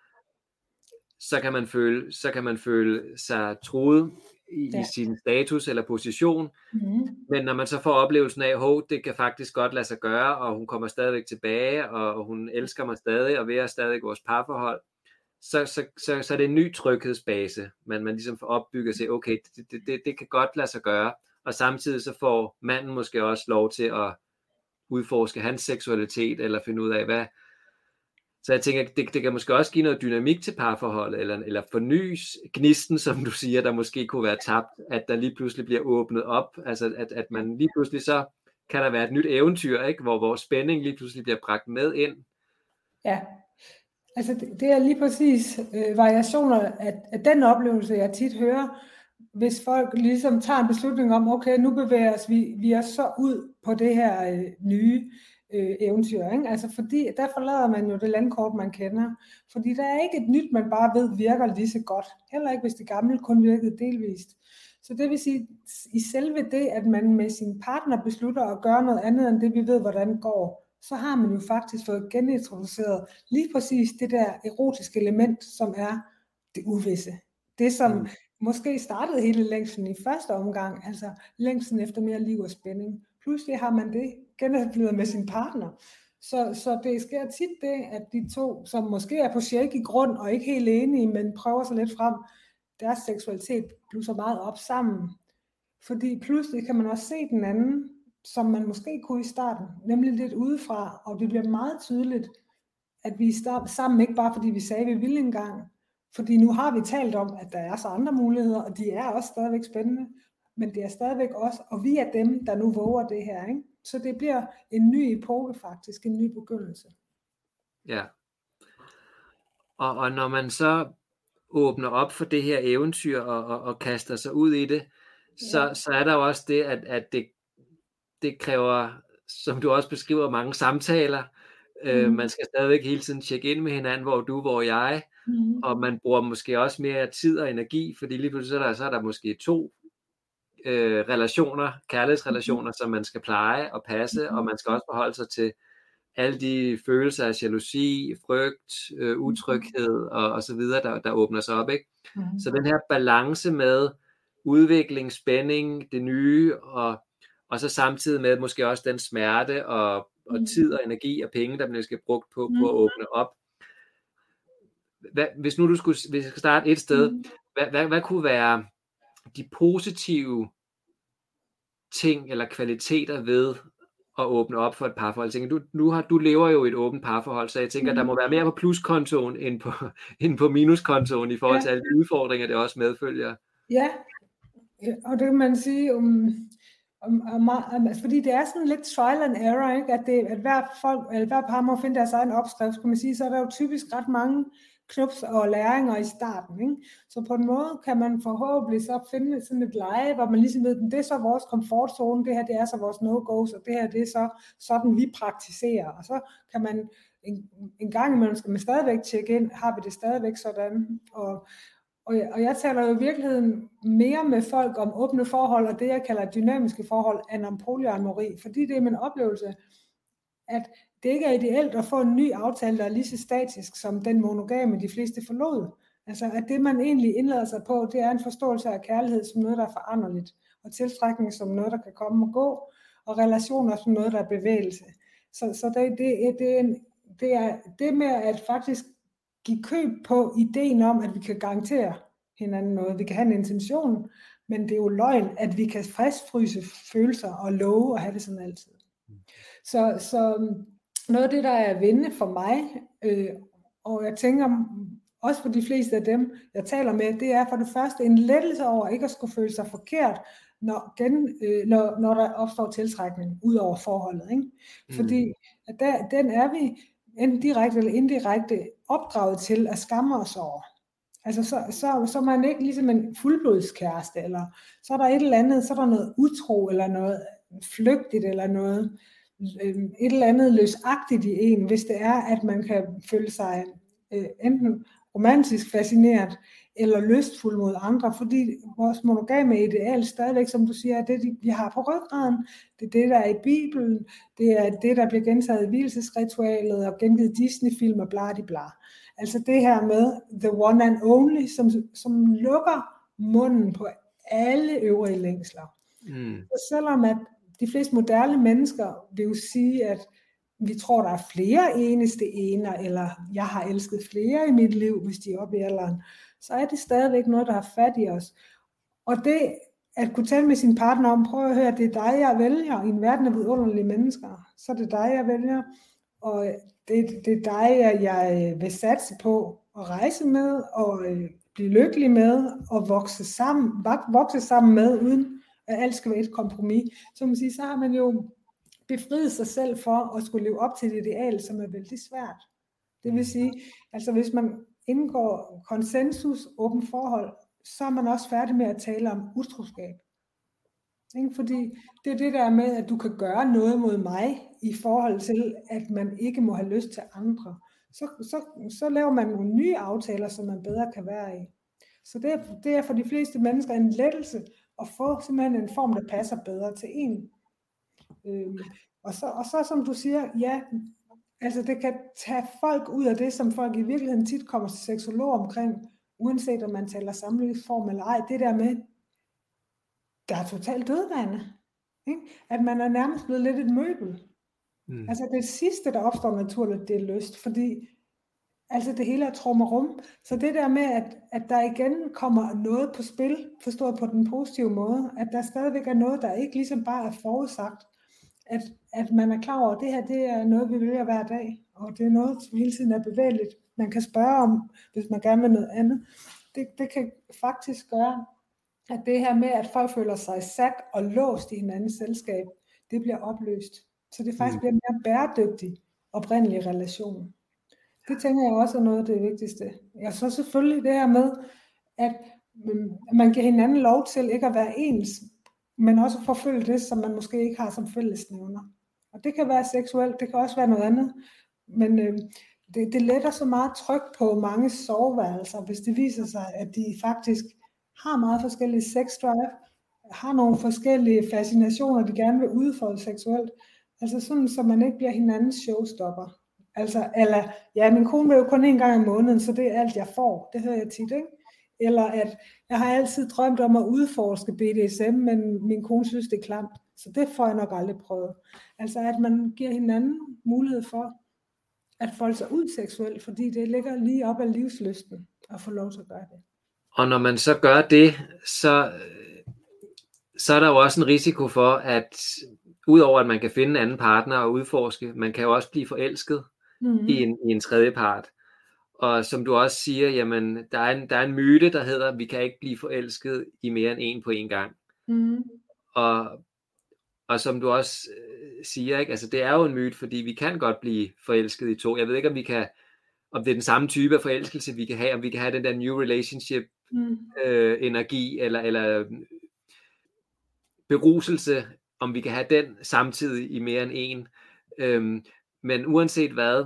så, kan man føle, så kan man føle sig troet i, ja. sin status eller position. Mm. Men når man så får oplevelsen af, at det kan faktisk godt lade sig gøre, og hun kommer stadigvæk tilbage, og hun elsker mig stadig, og vi er stadig vores parforhold, så, så, så, så er det en ny tryghedsbase, man, man ligesom får opbygget sig, okay, det, det, det, det kan godt lade sig gøre, og samtidig så får manden måske også lov til at udforske hans seksualitet, eller finde ud af, hvad, så jeg tænker, det, det kan måske også give noget dynamik til parforholdet, eller, eller fornyes gnisten, som du siger, der måske kunne være tabt, at der lige pludselig bliver åbnet op, altså at, at man lige pludselig så kan der være et nyt eventyr, ikke? Hvor, hvor spænding lige pludselig bliver bragt med ind. Ja, altså det, det er lige præcis øh, variationer af, af den oplevelse, jeg tit hører, hvis folk ligesom tager en beslutning om, okay, nu bevæger os vi, vi er så ud på det her øh, nye, øh, eventyr. Ikke? Altså fordi, der forlader man jo det landkort, man kender. Fordi der er ikke et nyt, man bare ved virker lige så godt. Heller ikke, hvis det gamle kun virkede delvist. Så det vil sige, i selve det, at man med sin partner beslutter at gøre noget andet, end det vi ved, hvordan går, så har man jo faktisk fået genintroduceret lige præcis det der erotiske element, som er det uvisse. Det, som mm. måske startede hele længden i første omgang, altså længden efter mere liv og spænding. Pludselig har man det genoplevet med sin partner. Så, så det sker tit det, at de to, som måske er på shaky grund og ikke helt enige, men prøver sig lidt frem, deres seksualitet blusser meget op sammen. Fordi pludselig kan man også se den anden, som man måske kunne i starten, nemlig lidt udefra, og det bliver meget tydeligt, at vi er sammen ikke bare fordi vi sagde, at vi ville engang, fordi nu har vi talt om, at der er så andre muligheder, og de er også stadigvæk spændende, men det er stadigvæk os, og vi er dem, der nu våger det her. Ikke? Så det bliver en ny epoke faktisk, en ny begyndelse. Ja. Og, og når man så åbner op for det her eventyr og, og, og kaster sig ud i det, så, ja. så er der jo også det, at, at det, det kræver, som du også beskriver, mange samtaler. Mm. Øh, man skal stadigvæk hele tiden tjekke ind med hinanden, hvor du, hvor jeg, mm. og man bruger måske også mere tid og energi, fordi lige pludselig så er der, så er der måske to øh, relationer, kærlighedsrelationer, mm. som man skal pleje og passe, og man skal også forholde sig til alle de følelser af jalousi, frygt, øh, utryghed og, og så videre, der, der åbner sig op. Ikke? Mm. Så den her balance med udvikling, spænding, det nye, og, og så samtidig med måske også den smerte og, og tid og energi og penge, der skal brugt på, på at åbne op. Hvad, hvis nu du skulle, hvis jeg skal starte et sted, hvad, hvad, hvad kunne være de positive ting eller kvaliteter ved at åbne op for et parforhold. Tænker, du, nu har, du lever jo i et åbent parforhold, så jeg tænker, mm. der må være mere på pluskontoen end på, end på minuskontoen i forhold ja. til alle de udfordringer, det også medfølger. Ja, og det kan man sige om, om, om, om altså, fordi det er sådan lidt trial and error, ikke? At, det, at hver, folk, eller hver par må finde deres egen opskrift, kan man sige, så er der jo typisk ret mange knups og læringer i starten. Ikke? Så på en måde kan man forhåbentlig så finde sådan et leje, hvor man ligesom ved, at det er så vores komfortzone, det her det er så vores no-go's, og det her det er så sådan, vi praktiserer. Og så kan man en, en gang imellem skal man stadigvæk tjekke ind, har vi det stadigvæk sådan? Og, og, jeg, og jeg taler jo i virkeligheden mere med folk om åbne forhold, og det jeg kalder dynamiske forhold, end om polyamori, fordi det er min oplevelse, at det ikke er ideelt at få en ny aftale, der er lige så statisk som den monogame, de fleste forlod. Altså at det, man egentlig indlader sig på, det er en forståelse af kærlighed som noget, der er foranderligt, og tiltrækning som noget, der kan komme og gå, og relationer som noget, der er bevægelse. Så, så det, det, det, er en, det er det med at faktisk give køb på ideen om, at vi kan garantere hinanden noget. Vi kan have en intention, men det er jo løgn, at vi kan friskfryse følelser og love at have det sådan altid. Så, så noget af det, der er vindende for mig, øh, og jeg tænker også for de fleste af dem, jeg taler med, det er for det første en lettelse over ikke at skulle føle sig forkert, når, gen, øh, når, når der opstår tiltrækning ud over forholdet. Ikke? Mm. Fordi at der, den er vi enten direkte eller indirekte opdraget til at skamme os over. Altså så, så, så er man ikke ligesom en fuldblodskæreste, eller så er der et eller andet, så er der noget utro, eller noget flygtigt, eller noget, et eller andet løsagtigt i en, hvis det er, at man kan føle sig øh, enten romantisk fascineret eller lystfuld mod andre, fordi vores monogame ideal stadigvæk, som du siger, er det, vi har på ryggraden. Det er det, der er i Bibelen. Det er det, der bliver gentaget i hvilesesritualet og gengivet Disney-film og bla, bla. Altså det her med the one and only, som, som lukker munden på alle øvrige længsler. Mm. Så selvom at de fleste moderne mennesker vil jo sige, at vi tror, der er flere eneste ener, eller jeg har elsket flere i mit liv, hvis de er oppe i alderen, så er det stadigvæk noget, der har fat i os. Og det at kunne tale med sin partner om, prøv at høre, det er dig, jeg vælger. I en verden af vidunderlige mennesker, så er det dig, jeg vælger. Og det, det er dig, jeg vil satse på at rejse med, og øh, blive lykkelig med, og vokse sammen, vokse sammen med, uden at alt skal være et kompromis, så man sige, så har man jo befriet sig selv for at skulle leve op til det ideal, som er vældig svært. Det vil sige, altså hvis man indgår konsensus, åben forhold, så er man også færdig med at tale om utroskab. Ikke? Fordi det er det der med, at du kan gøre noget mod mig i forhold til, at man ikke må have lyst til andre. Så, så, så laver man nogle nye aftaler, som man bedre kan være i. Så det, det er for de fleste mennesker en lettelse at få simpelthen en form, der passer bedre til en. Øh, og, så, og så som du siger, ja, altså det kan tage folk ud af det, som folk i virkeligheden tit kommer til seksolog omkring, uanset om man taler samlivsform eller ej, det der med, der er totalt dødvande. Ikke? At man er nærmest blevet lidt et møbel. Mm. Altså det sidste, der opstår naturligt, det er lyst, fordi Altså det hele er trummerum. Så det der med, at, at der igen kommer noget på spil, forstået på den positive måde, at der stadigvæk er noget, der ikke ligesom bare er forudsagt, at, at man er klar over, at det her det er noget, vi vælger hver dag, og det er noget, som hele tiden er bevægeligt. Man kan spørge om, hvis man gerne vil noget andet. Det, det kan faktisk gøre, at det her med, at folk føler sig sat og låst i hinandens selskab, det bliver opløst. Så det faktisk mm. bliver mere bæredygtig oprindelig relation. Det tænker jeg også er noget af det vigtigste. Jeg så selvfølgelig det her med, mm, at man giver hinanden lov til ikke at være ens, men også forfølge det, som man måske ikke har som fællesnævner. Og det kan være seksuelt, det kan også være noget andet. Men øh, det, det letter så meget tryk på mange soveværelser, hvis det viser sig, at de faktisk har meget forskellige sex drive, har nogle forskellige fascinationer, de gerne vil udfolde seksuelt. Altså sådan, så man ikke bliver hinandens showstopper. Altså, eller, ja, min kone vil jo kun en gang i måneden, så det er alt, jeg får. Det hører jeg tit, ikke? Eller at jeg har altid drømt om at udforske BDSM, men min kone synes, det er klamt. Så det får jeg nok aldrig prøvet. Altså at man giver hinanden mulighed for at folde sig ud seksuelt, fordi det ligger lige op af livsløsten at få lov til at gøre det. Og når man så gør det, så, så er der jo også en risiko for, at udover at man kan finde en anden partner og udforske, man kan jo også blive forelsket mm-hmm. i, en, i en tredje part. Og som du også siger, jamen, der er en, der er en myte, der hedder, at vi kan ikke blive forelsket i mere end en på en gang. Mm. Og, og som du også øh, siger, ikke? Altså, det er jo en myte, fordi vi kan godt blive forelsket i to. Jeg ved ikke, om vi kan, om det er den samme type af forelskelse, vi kan have, om vi kan have den der new relationship mm. øh, energi, eller, eller beruselse, om vi kan have den samtidig i mere end en. Øhm, men uanset hvad,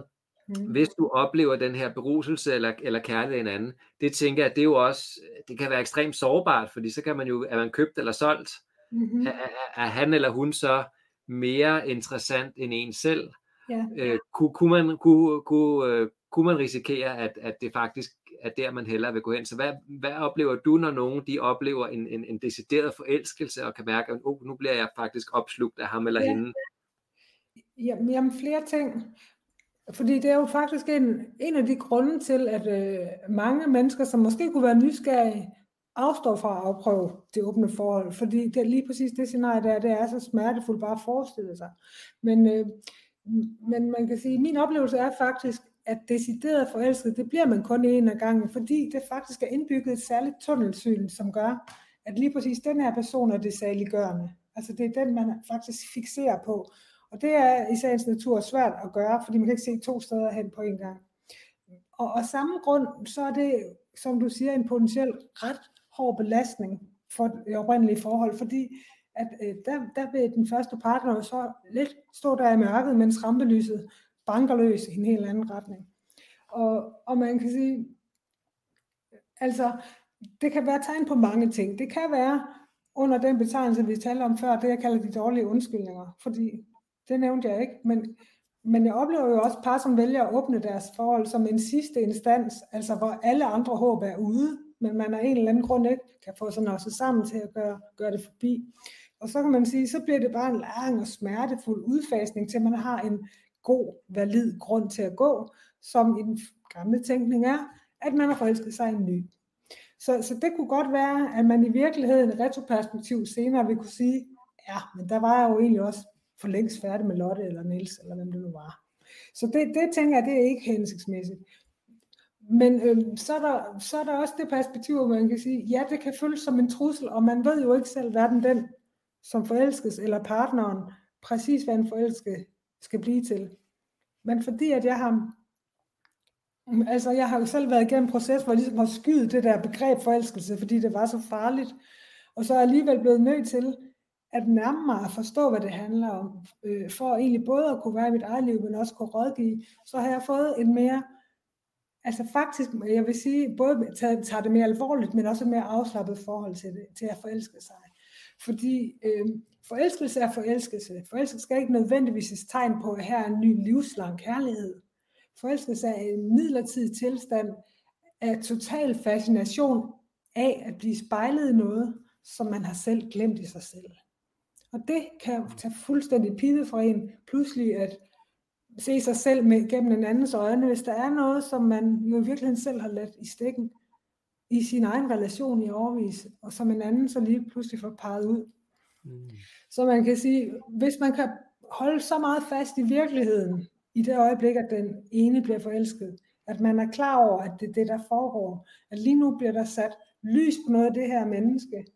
Mm. Hvis du oplever den her beruselse eller, eller kærlighed af en anden, det tænker jeg, det er jo også, det kan være ekstremt sårbart, fordi så kan man jo, er man købt eller solgt, mm-hmm. er, er han eller hun så mere interessant end en selv? Ja. Øh, kunne, kunne, man, kunne, kunne, øh, kunne man risikere, at, at det faktisk er der, man hellere vil gå hen? Så hvad, hvad oplever du, når nogen de oplever en, en, en decideret forelskelse, og kan mærke, at oh, nu bliver jeg faktisk opslugt af ham eller ja. hende? Jamen, jamen flere ting. Fordi det er jo faktisk en, en af de grunde til, at øh, mange mennesker, som måske kunne være nysgerrige, afstår fra at afprøve det åbne forhold. Fordi det er lige præcis det scenarie, der er, det er så smertefuldt bare at forestille sig. Men, øh, men man kan sige, at min oplevelse er faktisk, at decideret forelsket, det bliver man kun en af gangen, fordi det faktisk er indbygget et særligt tunnelsyn, som gør, at lige præcis den her person er det saliggørende. Altså det er den, man faktisk fixerer på. Og det er i sagens natur svært at gøre, fordi man kan ikke se to steder hen på en gang. Og af samme grund, så er det, som du siger, en potentiel ret hård belastning for det oprindelige forhold, fordi at øh, der, der vil den første partner så lidt stå der i mørket, mens rampelyset banker løs i en helt anden retning. Og, og man kan sige, altså, det kan være tegn på mange ting. Det kan være under den betegnelse, vi talte om før, det jeg kalder de dårlige undskyldninger. Fordi det nævnte jeg ikke, men, men jeg oplever jo også par, som vælger at åbne deres forhold som en sidste instans, altså hvor alle andre håb er ude, men man af en eller anden grund ikke kan få sådan også sammen til at gøre, gøre det forbi. Og så kan man sige, så bliver det bare en lang og smertefuld udfasning, til man har en god, valid grund til at gå, som i den gamle tænkning er, at man har forelsket sig i en ny. Så, så det kunne godt være, at man i virkeligheden retroperspektiv senere vil kunne sige, ja, men der var jeg jo egentlig også for længst færdig med Lotte eller Nils eller hvem det nu var. Så det, det tænker jeg, det er ikke hensigtsmæssigt. Men øhm, så, er der, så er der også det perspektiv, hvor man kan sige, ja, det kan føles som en trussel, og man ved jo ikke selv, hverken den, som forelskes, eller partneren, præcis hvad en forelske skal blive til. Men fordi at jeg har, altså jeg har jo selv været igennem en proces, hvor jeg ligesom har skyet det der begreb forelskelse, fordi det var så farligt, og så er jeg alligevel blevet nødt til at nærme mig at forstå, hvad det handler om, øh, for egentlig både at kunne være i mit eget liv, men også kunne rådgive, så har jeg fået en mere, altså faktisk, jeg vil sige, både tager, tager det mere alvorligt, men også et mere afslappet forhold til det, til at forelske sig. Fordi øh, forelskelse er forelskelse. Forelskelse skal ikke nødvendigvis et tegn på, at her er en ny livslang kærlighed. Forelskelse er en midlertidig tilstand af total fascination af at blive spejlet i noget, som man har selv glemt i sig selv. Og det kan tage fuldstændig pide for en, pludselig at se sig selv med, gennem en andens øjne, hvis der er noget, som man jo i virkeligheden selv har ladt i stikken i sin egen relation i overvis, og som en anden så lige pludselig får peget ud. Mm. Så man kan sige, hvis man kan holde så meget fast i virkeligheden, i det øjeblik, at den ene bliver forelsket. At man er klar over, at det er det, der foregår. At lige nu bliver der sat lys på noget af det her menneske,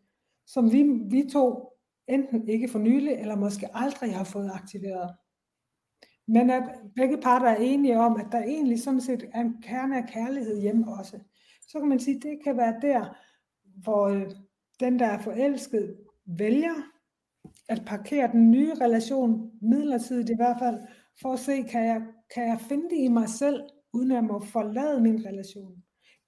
som vi, vi to enten ikke for nylig, eller måske aldrig har fået aktiveret. Men at begge parter er enige om, at der egentlig sådan set er en kerne af kærlighed hjemme også. Så kan man sige, at det kan være der, hvor øh, den, der er forelsket, vælger at parkere den nye relation, midlertidigt i hvert fald, for at se, kan jeg, kan jeg finde det i mig selv, uden at jeg må forlade min relation.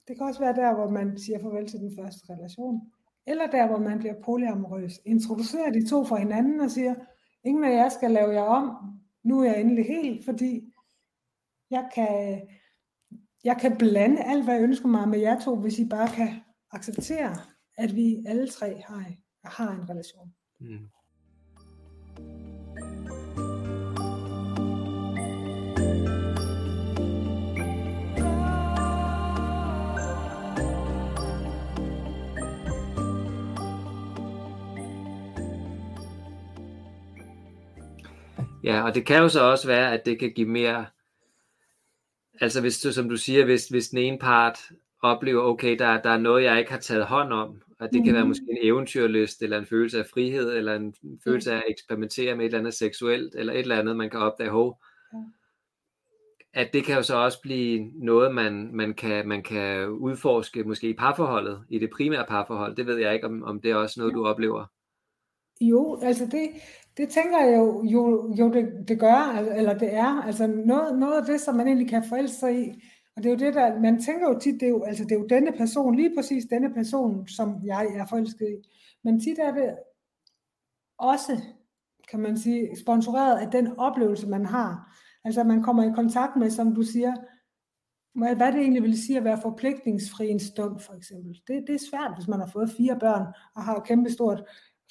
Det kan også være der, hvor man siger farvel til den første relation. Eller der, hvor man bliver polyamorøs. Introducerer de to for hinanden og siger, ingen af jer skal lave jer om. Nu er jeg endelig helt, fordi jeg kan, jeg kan blande alt, hvad jeg ønsker mig med jer to, hvis I bare kan acceptere, at vi alle tre har, har en relation. Mm. Ja, og det kan jo så også være, at det kan give mere, altså hvis du, som du siger, hvis, hvis den ene part oplever, okay, der, der er noget, jeg ikke har taget hånd om, og det mm. kan være mhm. måske en eventyrlyst, eller en følelse af frihed, eller en følelse af at eksperimentere med et eller andet seksuelt, eller et eller andet, man kan opdage, hov, at det kan jo så også blive noget, man, man, kan, man kan udforske måske i parforholdet, i det primære parforhold. Det ved jeg ikke, om, om det er også noget, du oplever. Jo, altså det, det tænker jeg jo, jo, jo det, det gør, eller det er, altså noget, noget af det, som man egentlig kan forelske sig i, og det er jo det, der, man tænker jo tit, det er jo, altså det er jo denne person, lige præcis denne person, som jeg er forelsket i. Men tit er det også, kan man sige, sponsoreret af den oplevelse, man har. Altså man kommer i kontakt med, som du siger, hvad det egentlig vil sige at være forpligtningsfri en stund, for eksempel. Det, det er svært, hvis man har fået fire børn og har et kæmpestort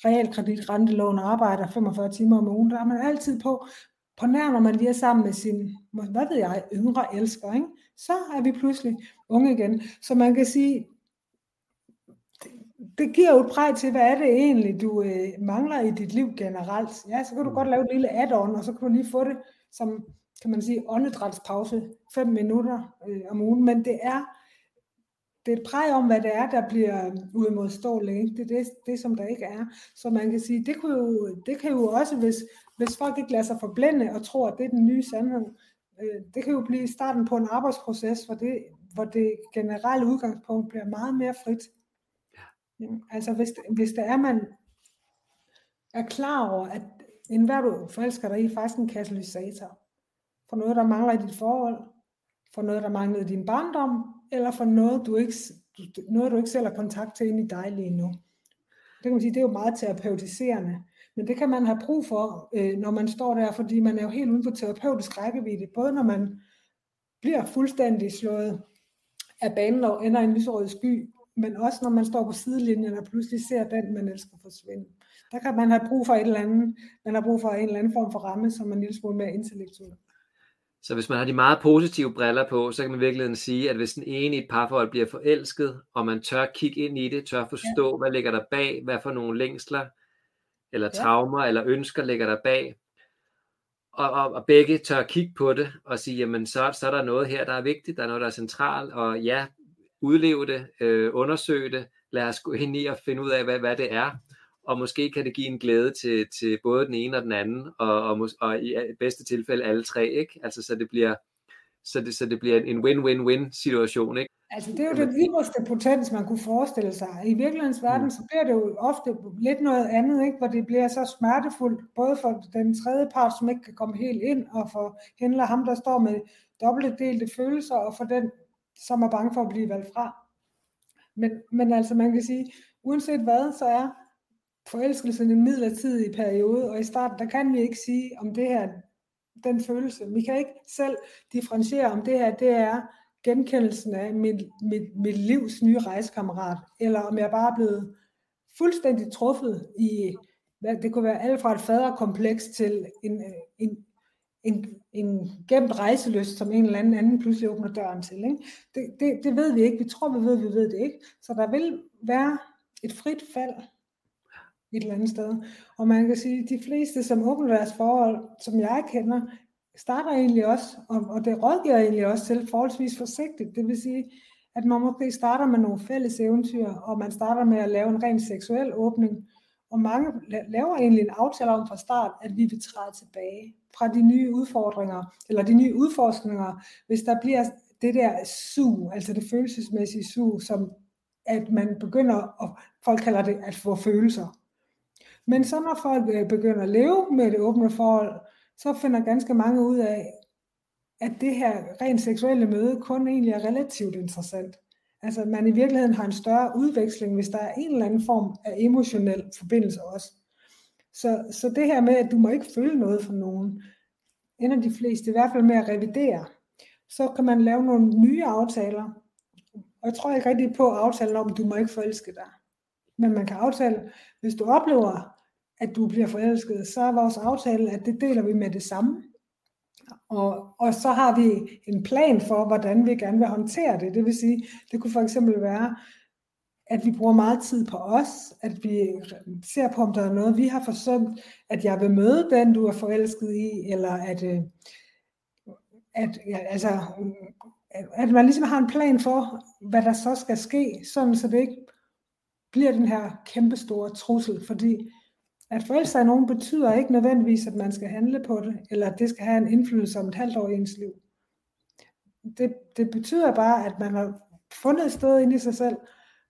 realkredit, rentelån og arbejder 45 timer om ugen, der er man altid på, på nær når man lige er sammen med sin, hvad ved jeg, yngre elsker, ikke? så er vi pludselig unge igen. Så man kan sige, det, det giver jo et præg til, hvad er det egentlig, du øh, mangler i dit liv generelt. Ja, så kan du godt lave et lille add-on, og så kan du lige få det som, kan man sige, åndedrætspause, fem minutter øh, om ugen, men det er det er et præg om, hvad det er, der bliver uimodståeligt. Det er det, det, som der ikke er. Så man kan sige, det, kunne jo, det kan jo også, hvis, hvis folk ikke lader sig forblænde og tror, at det er den nye sandhed, øh, det kan jo blive starten på en arbejdsproces, hvor det, hvor det generelle udgangspunkt bliver meget mere frit. Ja, altså hvis, hvis det er, man er klar over, at enhver du forelsker dig i, er faktisk en katalysator for noget, der mangler i dit forhold, for noget, der mangler i din barndom, eller for noget, du ikke, noget, du ikke selv har kontakt til ind i dig lige nu. Det kan man sige, det er jo meget terapeutiserende. Men det kan man have brug for, øh, når man står der, fordi man er jo helt uden for terapeutisk rækkevidde, både når man bliver fuldstændig slået af banen og ender i en lyserød sky, men også når man står på sidelinjen og pludselig ser den, man elsker forsvinde. Der kan man have brug for et eller andet, man har brug for en eller anden form for ramme, som er en lille smule mere intellektuel. Så hvis man har de meget positive briller på, så kan man virkelig sige, at hvis den ene i et parforhold bliver forelsket, og man tør kigge ind i det, tør forstå, ja. hvad ligger der bag, hvad for nogle længsler, eller traumer, ja. eller ønsker ligger der bag, og, og, og begge tør kigge på det, og sige, jamen så, så er der noget her, der er vigtigt, der er noget, der er centralt, og ja, udleve det, øh, undersøge det, lad os gå ind i og finde ud af, hvad, hvad det er, og måske kan det give en glæde til, til både den ene og den anden, og, og, og i bedste tilfælde alle tre, ikke? Altså så det bliver, så det, så det bliver en win-win-win situation, ikke? Altså det er jo den yderste potens, man kunne forestille sig. I virkelighedens verden, mm. så bliver det jo ofte lidt noget andet, ikke? hvor det bliver så smertefuldt, både for den tredje part, som ikke kan komme helt ind, og for hende ham, der står med dobbeltdelte følelser, og for den, som er bange for at blive valgt fra. Men, men altså man kan sige, uanset hvad, så er forelskelsen en midlertidig periode, og i starten, der kan vi ikke sige, om det her, den følelse. Vi kan ikke selv differentiere, om det her, det er genkendelsen af mit, mit, mit livs nye rejsekammerat, eller om jeg bare er blevet fuldstændig truffet i, hvad, det kunne være alt fra et faderkompleks til en, en, en, en gemt rejseløst, som en eller anden anden pludselig åbner døren til. Ikke? Det, det, det ved vi ikke. Vi tror, vi ved, vi ved det ikke. Så der vil være et frit fald et eller andet sted. Og man kan sige, at de fleste, som åbner deres forhold, som jeg kender, starter egentlig også, og, og det rådgiver egentlig også til forholdsvis forsigtigt. Det vil sige, at man måske starter med nogle fælles eventyr, og man starter med at lave en ren seksuel åbning, og mange laver egentlig en aftale om fra start, at vi vil træde tilbage fra de nye udfordringer, eller de nye udforskninger, hvis der bliver det der sug, altså det følelsesmæssige sug, som at man begynder, og folk kalder det at få følelser. Men så når folk øh, begynder at leve med det åbne forhold, så finder ganske mange ud af, at det her rent seksuelle møde kun egentlig er relativt interessant. Altså at man i virkeligheden har en større udveksling, hvis der er en eller anden form af emotionel forbindelse også. Så, så det her med, at du må ikke føle noget for nogen, ender de fleste i hvert fald med at revidere. Så kan man lave nogle nye aftaler. Og jeg tror ikke rigtig på aftalen om, at du må ikke forelske dig. Men man kan aftale, hvis du oplever, at du bliver forelsket, så er vores aftale, at det deler vi med det samme. Og, og så har vi en plan for, hvordan vi gerne vil håndtere det. Det vil sige, det kunne for eksempel være, at vi bruger meget tid på os, at vi ser på, om der er noget, vi har forsømt, at jeg vil møde den, du er forelsket i, eller at, øh, at, ja, altså, at man ligesom har en plan for, hvad der så skal ske, sådan så det ikke bliver den her kæmpestore trussel, fordi at forelske sig nogen betyder ikke nødvendigvis, at man skal handle på det, eller at det skal have en indflydelse om et halvt år i ens liv. Det, det betyder bare, at man har fundet et sted inde i sig selv,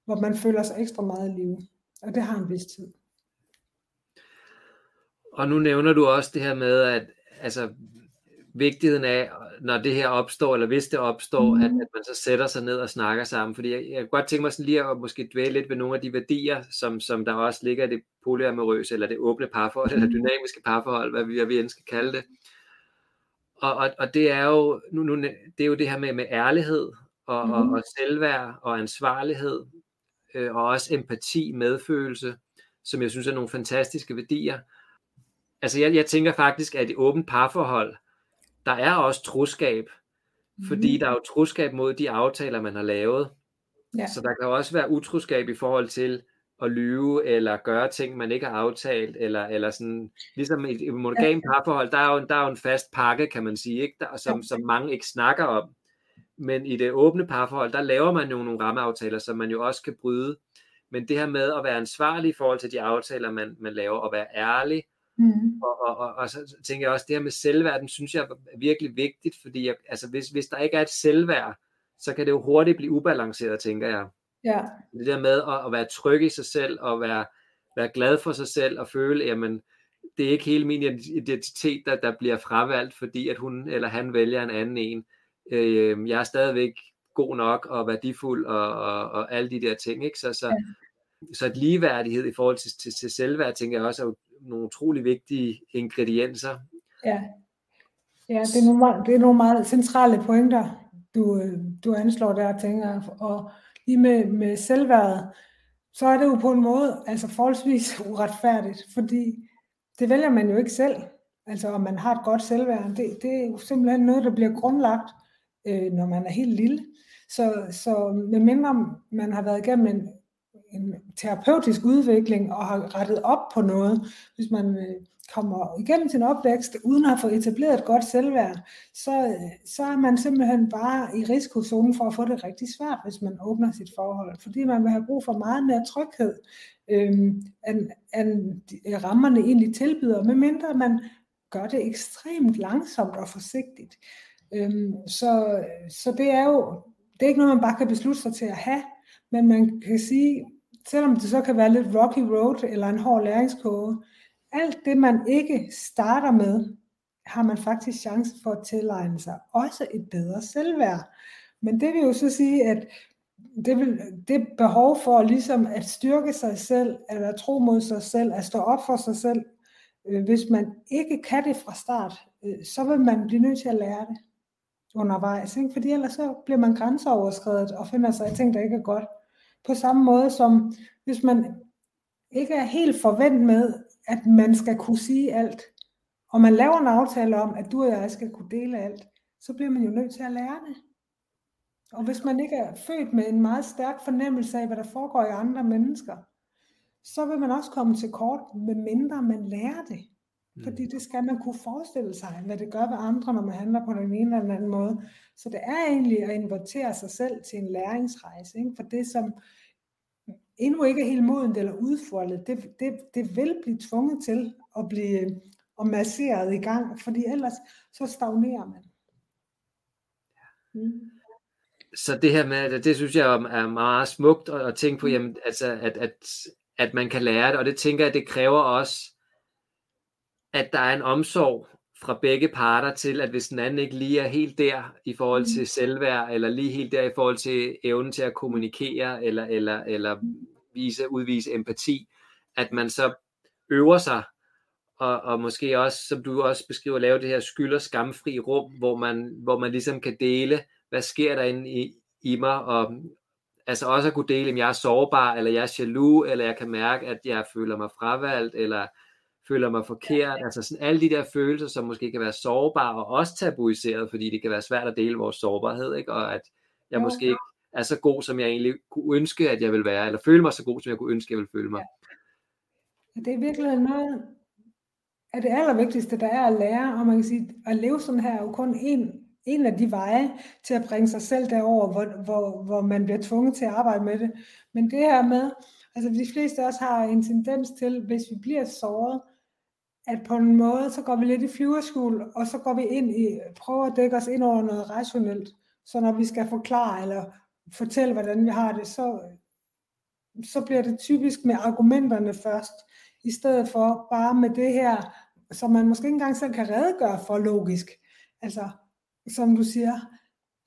hvor man føler sig ekstra meget i live. Og det har en vis tid. Og nu nævner du også det her med, at altså, vigtigheden af, når det her opstår, eller hvis det opstår, mm. at, at man så sætter sig ned og snakker sammen. Fordi jeg, jeg kan godt tænke mig sådan lige at måske dvæle lidt ved nogle af de værdier, som, som der også ligger i det polyamorøse, eller det åbne parforhold, mm. eller dynamiske parforhold, hvad vi, hvad vi end skal kalde det. Og, og, og det er jo nu, nu, det er jo det her med, med ærlighed, og, mm. og, og selvværd, og ansvarlighed, øh, og også empati, medfølelse, som jeg synes er nogle fantastiske værdier. Altså jeg, jeg tænker faktisk, at i åbent parforhold, der er også troskab, fordi mm. der er jo troskab mod de aftaler, man har lavet. Ja. Så der kan også være utroskab i forhold til at lyve, eller gøre ting, man ikke har aftalt, eller, eller sådan, ligesom i et monogam parforhold, der er, jo, der er jo en fast pakke, kan man sige, ikke? Der, som, som mange ikke snakker om. Men i det åbne parforhold, der laver man jo nogle rammeaftaler, som man jo også kan bryde. Men det her med at være ansvarlig i forhold til de aftaler, man, man laver, og være ærlig, Mm. Og, og, og, og så tænker jeg også, det her med selvværden, synes jeg er virkelig vigtigt, fordi jeg, altså, hvis, hvis der ikke er et selvværd, så kan det jo hurtigt blive ubalanceret, tænker jeg. Ja. Det der med at, at være tryg i sig selv, og være, være glad for sig selv, og føle, jamen, det er ikke hele min identitet, der, der bliver fravalgt, fordi at hun eller han vælger en anden en. Øh, jeg er stadigvæk god nok og værdifuld og, og, og alle de der ting. Ikke? Så, så, ja så et ligeværdighed i forhold til, til, til selvværd, tænker jeg også er nogle utrolig vigtige ingredienser. Ja, ja det, er nogle, meget, det er nogle meget centrale pointer, du, øh, du anslår der, tænker Og lige med, med selvværdet, så er det jo på en måde altså forholdsvis uretfærdigt, fordi det vælger man jo ikke selv. Altså om man har et godt selvværd, det, det er jo simpelthen noget, der bliver grundlagt, øh, når man er helt lille. Så, så medmindre man har været igennem en en terapeutisk udvikling og har rettet op på noget, hvis man øh, kommer igennem sin opvækst uden at få etableret et godt selvværd, så, øh, så er man simpelthen bare i risikozonen for at få det rigtig svært, hvis man åbner sit forhold, fordi man vil have brug for meget mere tryghed, øh, end, end øh, rammerne egentlig tilbyder, medmindre man gør det ekstremt langsomt og forsigtigt. Øhm, så, så det er jo det er ikke noget, man bare kan beslutte sig til at have, men man kan sige, selvom det så kan være lidt rocky road eller en hård læringskurve, alt det man ikke starter med, har man faktisk chance for at tilegne sig også et bedre selvværd. Men det vil jo så sige, at det, vil, det behov for ligesom at styrke sig selv, eller tro mod sig selv, at stå op for sig selv, øh, hvis man ikke kan det fra start, øh, så vil man blive nødt til at lære det undervejs. Ikke? Fordi ellers så bliver man grænseoverskredet og finder sig i ting, der ikke er godt. På samme måde som hvis man ikke er helt forventet med, at man skal kunne sige alt, og man laver en aftale om, at du og jeg skal kunne dele alt, så bliver man jo nødt til at lære det. Og hvis man ikke er født med en meget stærk fornemmelse af, hvad der foregår i andre mennesker, så vil man også komme til kort, med mindre man lærer det. Fordi det skal man kunne forestille sig, hvad det gør ved andre, når man handler på den ene eller den anden måde. Så det er egentlig at invitere sig selv til en læringsrejse. Ikke? For det, som endnu ikke er helt modent eller udfoldet, det, det, det vil blive tvunget til at blive og masseret i gang, fordi ellers så stagnerer man. Mm. Så det her med, det synes jeg er meget smukt at tænke på, mm. jamen, altså, at, at, at man kan lære det, og det tænker jeg, det kræver også, at der er en omsorg fra begge parter til, at hvis den anden ikke lige er helt der i forhold til mm. selvværd, eller lige helt der i forhold til evnen til at kommunikere, eller, eller, eller vise, udvise empati, at man så øver sig, og, og måske også, som du også beskriver, lave det her skyld- og skamfri rum, hvor man, hvor man ligesom kan dele, hvad sker der inde i, i mig, og altså også at kunne dele, om jeg er sårbar, eller jeg er jaloux, eller jeg kan mærke, at jeg føler mig fravalgt, eller føler mig forkert, altså sådan alle de der følelser, som måske kan være sårbare og også tabuiseret, fordi det kan være svært at dele vores sårbarhed, ikke? og at jeg måske ikke er så god, som jeg egentlig kunne ønske, at jeg vil være, eller føle mig så god, som jeg kunne ønske, at jeg vil føle mig. Ja. Det er virkelig noget af det allervigtigste, der er at lære, og man kan sige, at leve sådan her er jo kun en, en af de veje til at bringe sig selv derover, hvor, hvor, hvor man bliver tvunget til at arbejde med det. Men det her med, altså de fleste af os har en tendens til, hvis vi bliver såret, at på en måde, så går vi lidt i flyverskjul, og så går vi ind i, prøver at dække os ind over noget rationelt. Så når vi skal forklare eller fortælle, hvordan vi har det, så, så bliver det typisk med argumenterne først, i stedet for bare med det her, som man måske ikke engang selv kan redegøre for logisk. Altså, som du siger,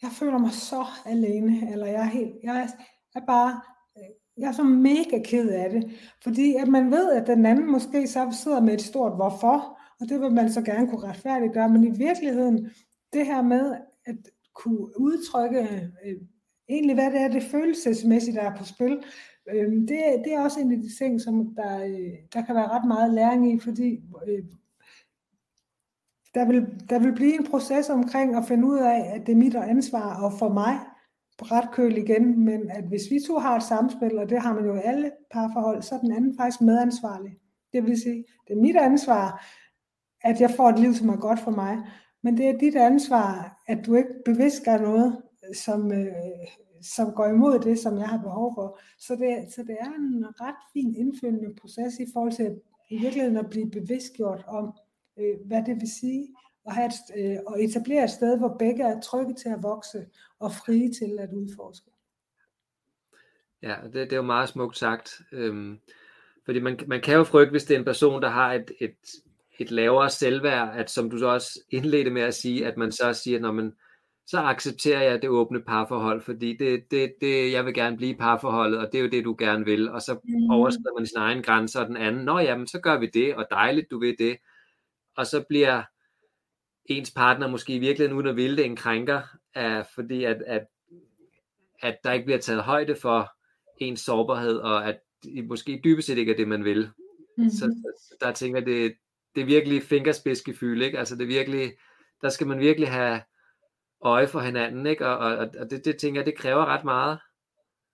jeg føler mig så alene, eller jeg er, helt, jeg er bare jeg er så mega ked af det, fordi at man ved, at den anden måske så sidder med et stort hvorfor, og det vil man så gerne kunne retfærdiggøre, men i virkeligheden, det her med at kunne udtrykke øh, egentlig, hvad det er, det følelsesmæssigt, der er på spil, øh, det, det er også en af de ting, som der, øh, der kan være ret meget læring i, fordi øh, der vil, der vil blive en proces omkring at finde ud af, at det er mit ansvar, og for mig ret køl igen, men at hvis vi to har et samspil, og det har man jo i alle parforhold, så er den anden faktisk medansvarlig. Det vil sige, det er mit ansvar, at jeg får et liv, som er godt for mig, men det er dit ansvar, at du ikke bevidst gør noget, som, øh, som går imod det, som jeg har behov for. Så det, så det er en ret fin indfølgende proces i forhold til at, i virkeligheden at blive bevidstgjort om, øh, hvad det vil sige og, have et, øh, og etablere et sted, hvor begge er trygge til at vokse og frie til at udforske. Ja, det, det er jo meget smukt sagt. Øhm, fordi man, man kan jo frygte, hvis det er en person, der har et, et, et lavere selvværd, at som du så også indledte med at sige, at man så siger, når man så accepterer jeg det åbne parforhold, fordi det, det, det, jeg vil gerne blive parforholdet, og det er jo det, du gerne vil, og så mm. overskrider man sin egen grænser, og den anden, nå jamen, så gør vi det, og dejligt, du vil det, og så bliver ens partner måske i virkeligheden uden at ville det en krænker, er, fordi at, at, at der ikke bliver taget højde for ens sårbarhed, og at det måske dybest set ikke er det, man vil. Mm-hmm. Så, så der tænker jeg, det, det er virkelig fingerspidsgefyld, ikke? Altså det er virkelig, der skal man virkelig have øje for hinanden, ikke? Og, og, og det, det tænker jeg, det kræver ret meget.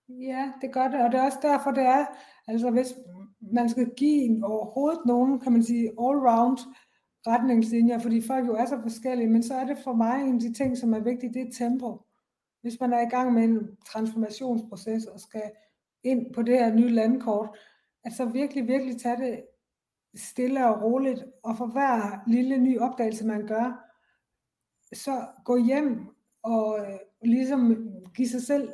Ja, det gør det, og det er også derfor, det er, altså hvis man skal give overhovedet nogen, kan man sige, all round retningslinjer, fordi folk jo er så forskellige, men så er det for mig en af de ting, som er vigtige, det er tempo. Hvis man er i gang med en transformationsproces og skal ind på det her nye landkort, at så virkelig, virkelig tage det stille og roligt, og for hver lille ny opdagelse, man gør, så gå hjem og øh, ligesom give sig selv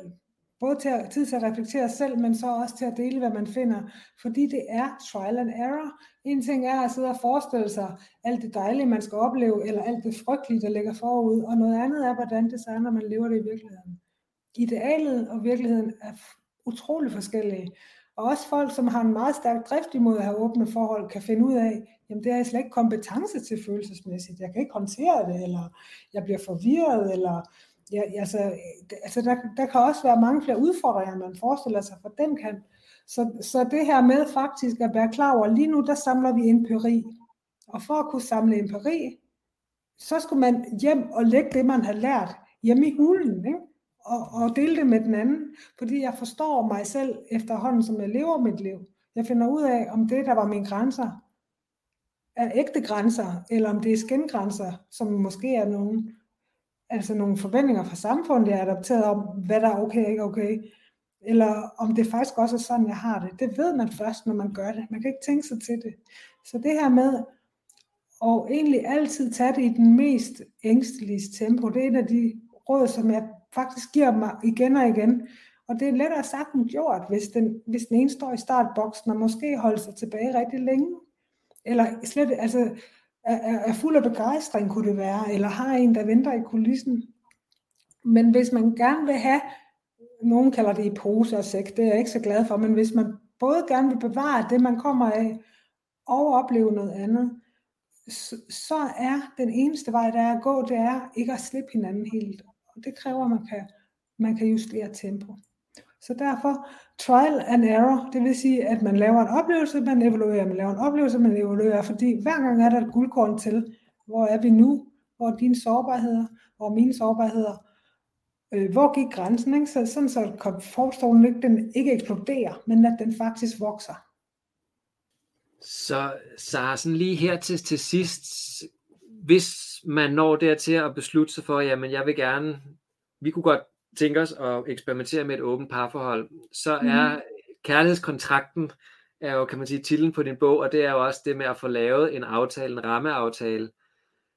både til at, tid til at reflektere selv, men så også til at dele, hvad man finder, fordi det er trial and error. En ting er at sidde og forestille sig alt det dejlige, man skal opleve, eller alt det frygtelige, der ligger forud, og noget andet er, hvordan det er, når man lever det i virkeligheden. Idealet og virkeligheden er utrolig forskellige. Og også folk, som har en meget stærk drift imod at have åbne forhold, kan finde ud af, jamen det er jeg slet ikke kompetence til følelsesmæssigt. Jeg kan ikke håndtere det, eller jeg bliver forvirret, eller ja, altså, øh, altså der, der kan også være mange flere udfordringer, man forestiller sig for den kan. Så, så det her med faktisk at være klar over, lige nu der samler vi empiri. Og for at kunne samle empiri, så skulle man hjem og lægge det, man har lært hjemme i hulen, ikke? Og, og dele det med den anden, fordi jeg forstår mig selv efterhånden, som jeg lever mit liv. Jeg finder ud af, om det, der var mine grænser, er ægte grænser, eller om det er skingrænser, som måske er nogen altså nogle forventninger fra samfundet, jeg er adopteret om, hvad der er okay og ikke okay, eller om det faktisk også er sådan, jeg har det. Det ved man først, når man gør det. Man kan ikke tænke sig til det. Så det her med at egentlig altid tage det i den mest ængstelige tempo, det er en af de råd, som jeg faktisk giver mig igen og igen. Og det er lettere sagt end gjort, hvis den, hvis den ene står i startboksen og måske holder sig tilbage rigtig længe. Eller slet, altså, er, er fuld af begejstring, kunne det være, eller har en, der venter i kulissen. Men hvis man gerne vil have, nogen kalder det i pose og sæk, det er jeg ikke så glad for, men hvis man både gerne vil bevare det, man kommer af, og opleve noget andet, så, så er den eneste vej, der er at gå, det er ikke at slippe hinanden helt. Og det kræver, at man kan, man kan justere tempo. Så derfor trial and error, det vil sige, at man laver en oplevelse, man evaluerer, man laver en oplevelse, man evaluerer, fordi hver gang er der et guldkorn til, hvor er vi nu, hvor er dine sårbarheder, hvor er mine sårbarheder, øh, hvor gik grænsen, ikke? Så, sådan så komfortzonen ikke, den ikke eksploderer, men at den faktisk vokser. Så, så sådan lige her til, til sidst, hvis man når dertil at beslutte sig for, jamen jeg vil gerne, vi kunne godt tænke os at eksperimentere med et åbent parforhold, så mm. er kærlighedskontrakten er jo, kan man sige, titlen på din bog, og det er jo også det med at få lavet en aftale, en rammeaftale.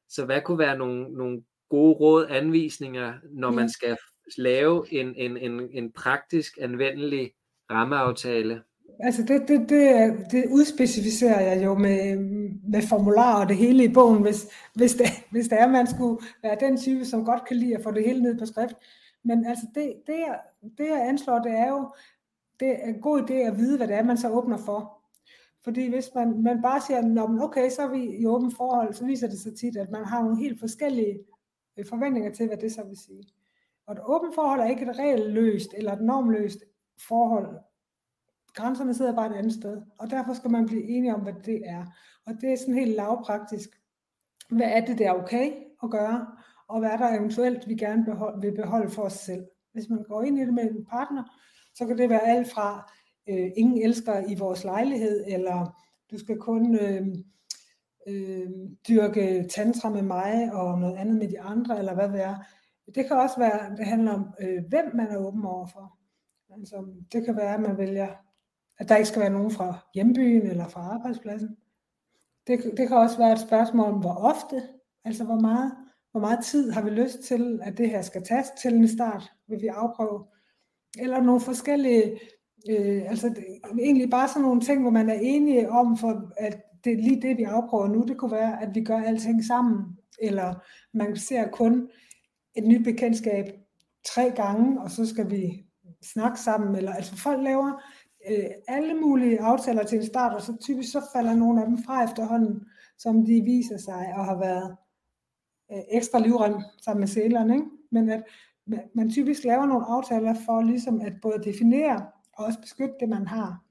Så hvad kunne være nogle, nogle gode råd, anvisninger, når man skal lave en, en, en, en praktisk, anvendelig rammeaftale? Altså det, det, det, det udspecificerer jeg jo med, med formularer og det hele i bogen, hvis, hvis, det, hvis det er, at man skulle være den type, som godt kan lide at få det hele ned på skrift. Men altså det, det, jeg, det jeg anslår, det er jo, det er en god idé at vide, hvad det er, man så åbner for. Fordi hvis man, man bare siger, okay, så er vi i åbent forhold, så viser det sig tit, at man har nogle helt forskellige øh, forventninger til, hvad det så vil sige. Og et åbent forhold er ikke et regelløst eller et normløst forhold. Grænserne sidder bare et andet sted, og derfor skal man blive enige om, hvad det er. Og det er sådan helt lavpraktisk. Hvad er det, der er okay at gøre? Og hvad der eventuelt vi gerne behold, vil beholde for os selv. Hvis man går ind i det med en partner, så kan det være alt fra, øh, ingen elsker i vores lejlighed, eller du skal kun øh, øh, dyrke tantra med mig, og noget andet med de andre, eller hvad det er. Det kan også være, det handler om, øh, hvem man er åben overfor. Altså, det kan være, at man vælger, at der ikke skal være nogen fra hjembyen eller fra arbejdspladsen. Det, det kan også være et spørgsmål om, hvor ofte, altså hvor meget hvor meget tid har vi lyst til, at det her skal tages til en start, vil vi afprøve. Eller nogle forskellige, øh, altså det, egentlig bare sådan nogle ting, hvor man er enige om, for at det er lige det, vi afprøver nu. Det kunne være, at vi gør alting sammen, eller man ser kun et nyt bekendtskab tre gange, og så skal vi snakke sammen, eller altså folk laver øh, alle mulige aftaler til en start, og så typisk så falder nogle af dem fra efterhånden, som de viser sig at have været øh, ekstra livrem sammen med sælerne, ikke? men at man typisk laver nogle aftaler for ligesom at både definere og også beskytte det, man har.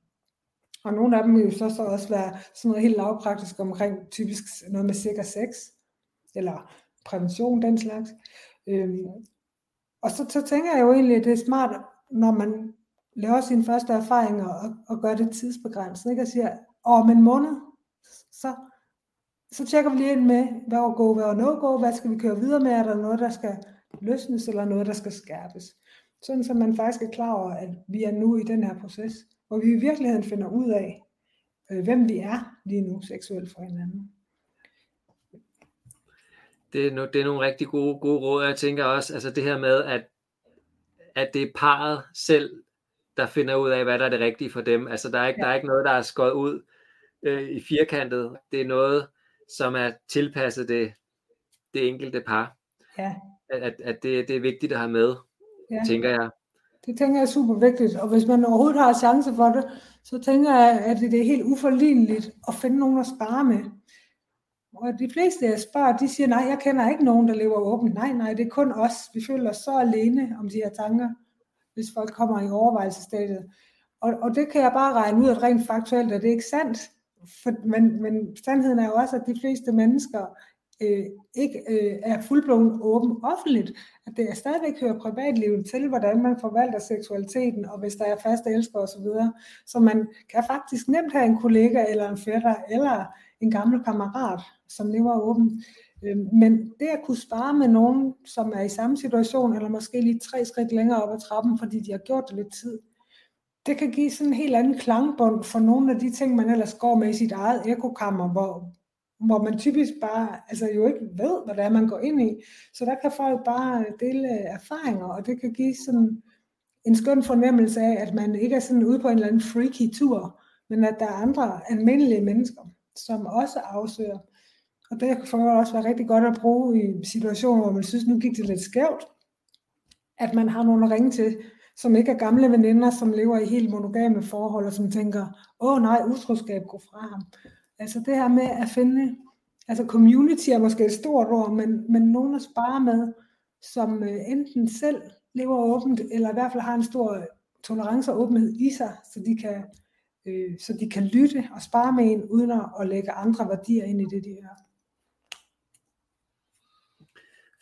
Og nogle af dem vil jo så, så også være sådan noget helt lavpraktisk omkring typisk noget med sikker sex, eller prævention, den slags. Øhm, og så, så tænker jeg jo egentlig, at det er smart, når man laver sine første erfaringer og, og gør det tidsbegrænset, ikke? og siger, om en måned, så så tjekker vi lige ind med, hvad er go, hvad er no go, hvad skal vi køre videre med, er der noget, der skal løsnes, eller noget, der skal skærpes. Sådan så man faktisk er klar over, at vi er nu i den her proces, hvor vi i virkeligheden finder ud af, øh, hvem vi er lige nu seksuelt for hinanden. Det er, no, det er nogle rigtig gode, gode råd, jeg tænker også, altså det her med, at, at det er parret selv, der finder ud af, hvad der er det rigtige for dem. Altså der er ikke, ja. der er ikke noget, der er skåret ud øh, i firkantet. Det er noget, som er tilpasset det, det enkelte par. Ja. At, at det, det er vigtigt at have med, ja. tænker jeg. Det tænker jeg er super vigtigt, og hvis man overhovedet har chance for det, så tænker jeg, at det er helt uforligneligt at finde nogen at spare med. Og de fleste, jeg spørger, de siger, nej, jeg kender ikke nogen, der lever åbent. Nej, nej, det er kun os. Vi føler os så alene om de her tanker, hvis folk kommer i overvejelsesstadiet. Og, og det kan jeg bare regne ud, at rent faktuelt er det ikke sandt. For, men, men sandheden er jo også, at de fleste mennesker øh, ikke øh, er fuldblåen åben offentligt. At det er stadigvæk hører privatlivet til, hvordan man forvalter seksualiteten, og hvis der er faste elskere osv. Så, så man kan faktisk nemt have en kollega, eller en fætter, eller en gammel kammerat, som lever åbent. Øh, men det at kunne spare med nogen, som er i samme situation, eller måske lige tre skridt længere op ad trappen, fordi de har gjort det lidt tid, det kan give sådan en helt anden klangbund for nogle af de ting, man ellers går med i sit eget ekokammer, hvor, hvor man typisk bare altså jo ikke ved, hvad det er, man går ind i. Så der kan folk bare dele øh, erfaringer, og det kan give sådan en skøn fornemmelse af, at man ikke er sådan ude på en eller anden freaky tur, men at der er andre almindelige mennesker, som også afsøger. Og det kan for også være rigtig godt at bruge i situationer, hvor man synes, nu gik det lidt skævt, at man har nogen at ringe til, som ikke er gamle veninder, som lever i helt monogame forhold, og som tænker, åh nej, utroskab går fra ham. Altså det her med at finde, altså community er måske et stort ord, men, men nogen at spare med, som øh, enten selv lever åbent, eller i hvert fald har en stor øh, tolerance og åbenhed i sig, så de kan, øh, så de kan lytte og spare med en, uden at lægge andre værdier ind i det, de gør.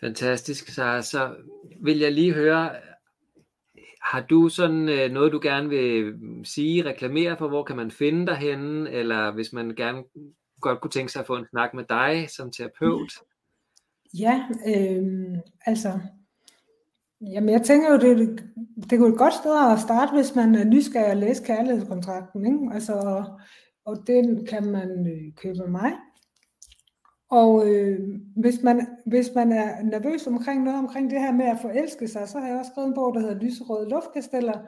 Fantastisk, så, så vil jeg lige høre, har du sådan øh, noget, du gerne vil mm, sige, reklamere for, hvor kan man finde dig henne, eller hvis man gerne godt kunne tænke sig at få en snak med dig som terapeut? Ja, øh, altså, jamen jeg tænker jo, det, det er et godt sted at starte, hvis man er nysgerrig at læse kærlighedskontrakten, ikke? Altså, og den kan man øh, købe af mig. Og øh, hvis, man, hvis man er nervøs omkring noget omkring det her med at forelske sig, så har jeg også skrevet en bog, der hedder Lyserøde Luftkasteller,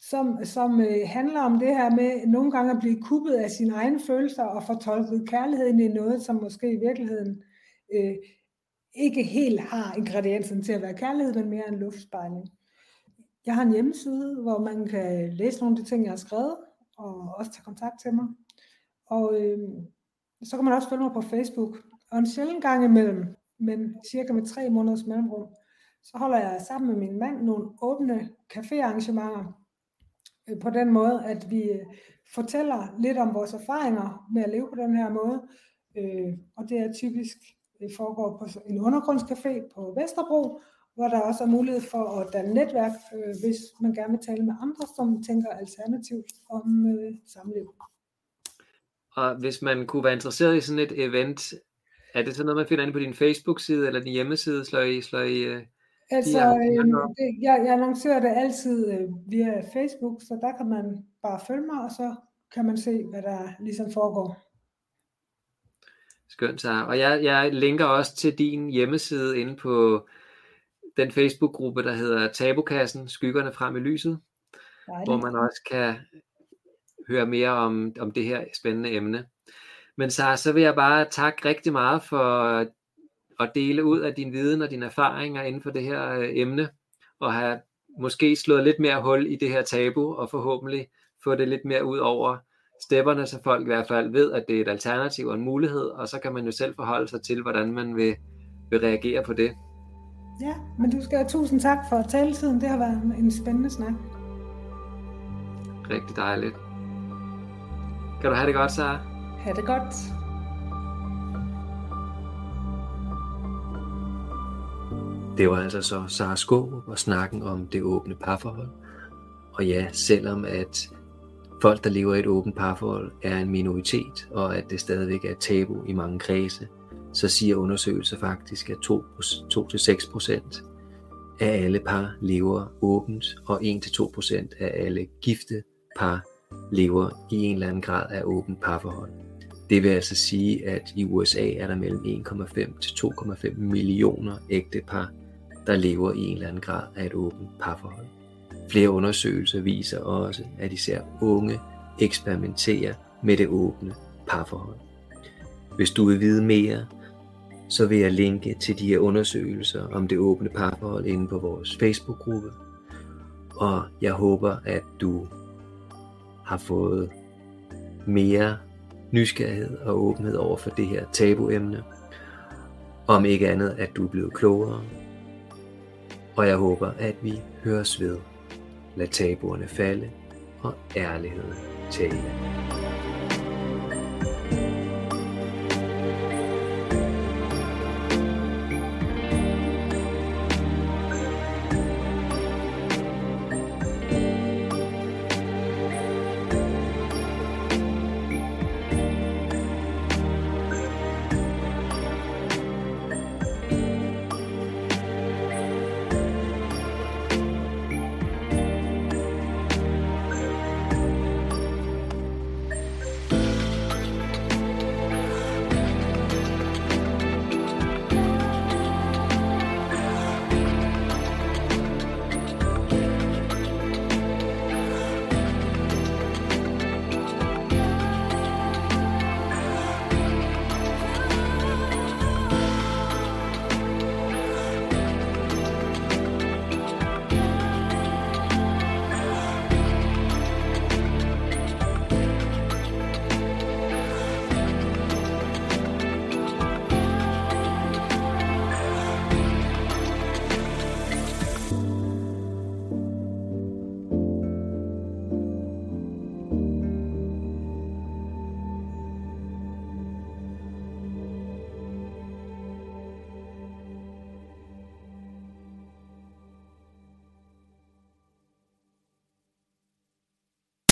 som, som øh, handler om det her med nogle gange at blive kuppet af sine egne følelser og fortolket kærligheden i noget, som måske i virkeligheden øh, ikke helt har ingredienserne til at være kærlighed, men mere en luftspejling. Jeg har en hjemmeside, hvor man kan læse nogle af de ting, jeg har skrevet, og også tage kontakt til mig. Og øh, så kan man også følge mig på Facebook. Og en sjældent gang imellem, men cirka med tre måneders mellemrum, så holder jeg sammen med min mand nogle åbne caféarrangementer øh, på den måde, at vi øh, fortæller lidt om vores erfaringer med at leve på den her måde. Øh, og det er typisk, det foregår på en undergrundscafé på Vesterbro, hvor der også er mulighed for at danne netværk, hvis man gerne vil tale med andre, som tænker alternativt om samliv. Og hvis man kunne være interesseret i sådan et event, er det så noget, man finder inde på din Facebook-side eller din hjemmeside? Slår I, slår I, uh, altså, øh, det, jeg, jeg annoncerer det altid øh, via Facebook, så der kan man bare følge mig, og så kan man se, hvad der ligesom foregår. Skønt, så. Og jeg, jeg linker også til din hjemmeside inde på den Facebook-gruppe, der hedder Tabukassen, Skyggerne frem i lyset, Dejligt. hvor man også kan høre mere om, om det her spændende emne. Men så, så vil jeg bare takke rigtig meget for at dele ud af din viden og dine erfaringer inden for det her øh, emne, og have måske slået lidt mere hul i det her tabu, og forhåbentlig få det lidt mere ud over stepperne, så folk i hvert fald ved, at det er et alternativ og en mulighed, og så kan man jo selv forholde sig til, hvordan man vil, vil reagere på det. Ja, men du skal have tusind tak for taletiden. Det har været en spændende snak. Rigtig dejligt. Kan du have det godt, Sara? Ha' det godt. Det var altså så Sara Skå og snakken om det åbne parforhold. Og ja, selvom at folk, der lever i et åbent parforhold, er en minoritet, og at det stadigvæk er tabu i mange kredse, så siger undersøgelser faktisk, at 2-6% af alle par lever åbent, og 1-2% af alle gifte par lever i en eller anden grad af åbent parforhold. Det vil altså sige, at i USA er der mellem 1,5 til 2,5 millioner ægte par, der lever i en eller anden grad af et åbent parforhold. Flere undersøgelser viser også, at især unge eksperimenterer med det åbne parforhold. Hvis du vil vide mere, så vil jeg linke til de her undersøgelser om det åbne parforhold inde på vores Facebook-gruppe. Og jeg håber, at du har fået mere nysgerrighed og åbenhed over for det her tabuemne. Om ikke andet, at du er blevet klogere. Og jeg håber, at vi høres ved. Lad tabuerne falde og ærligheden tale.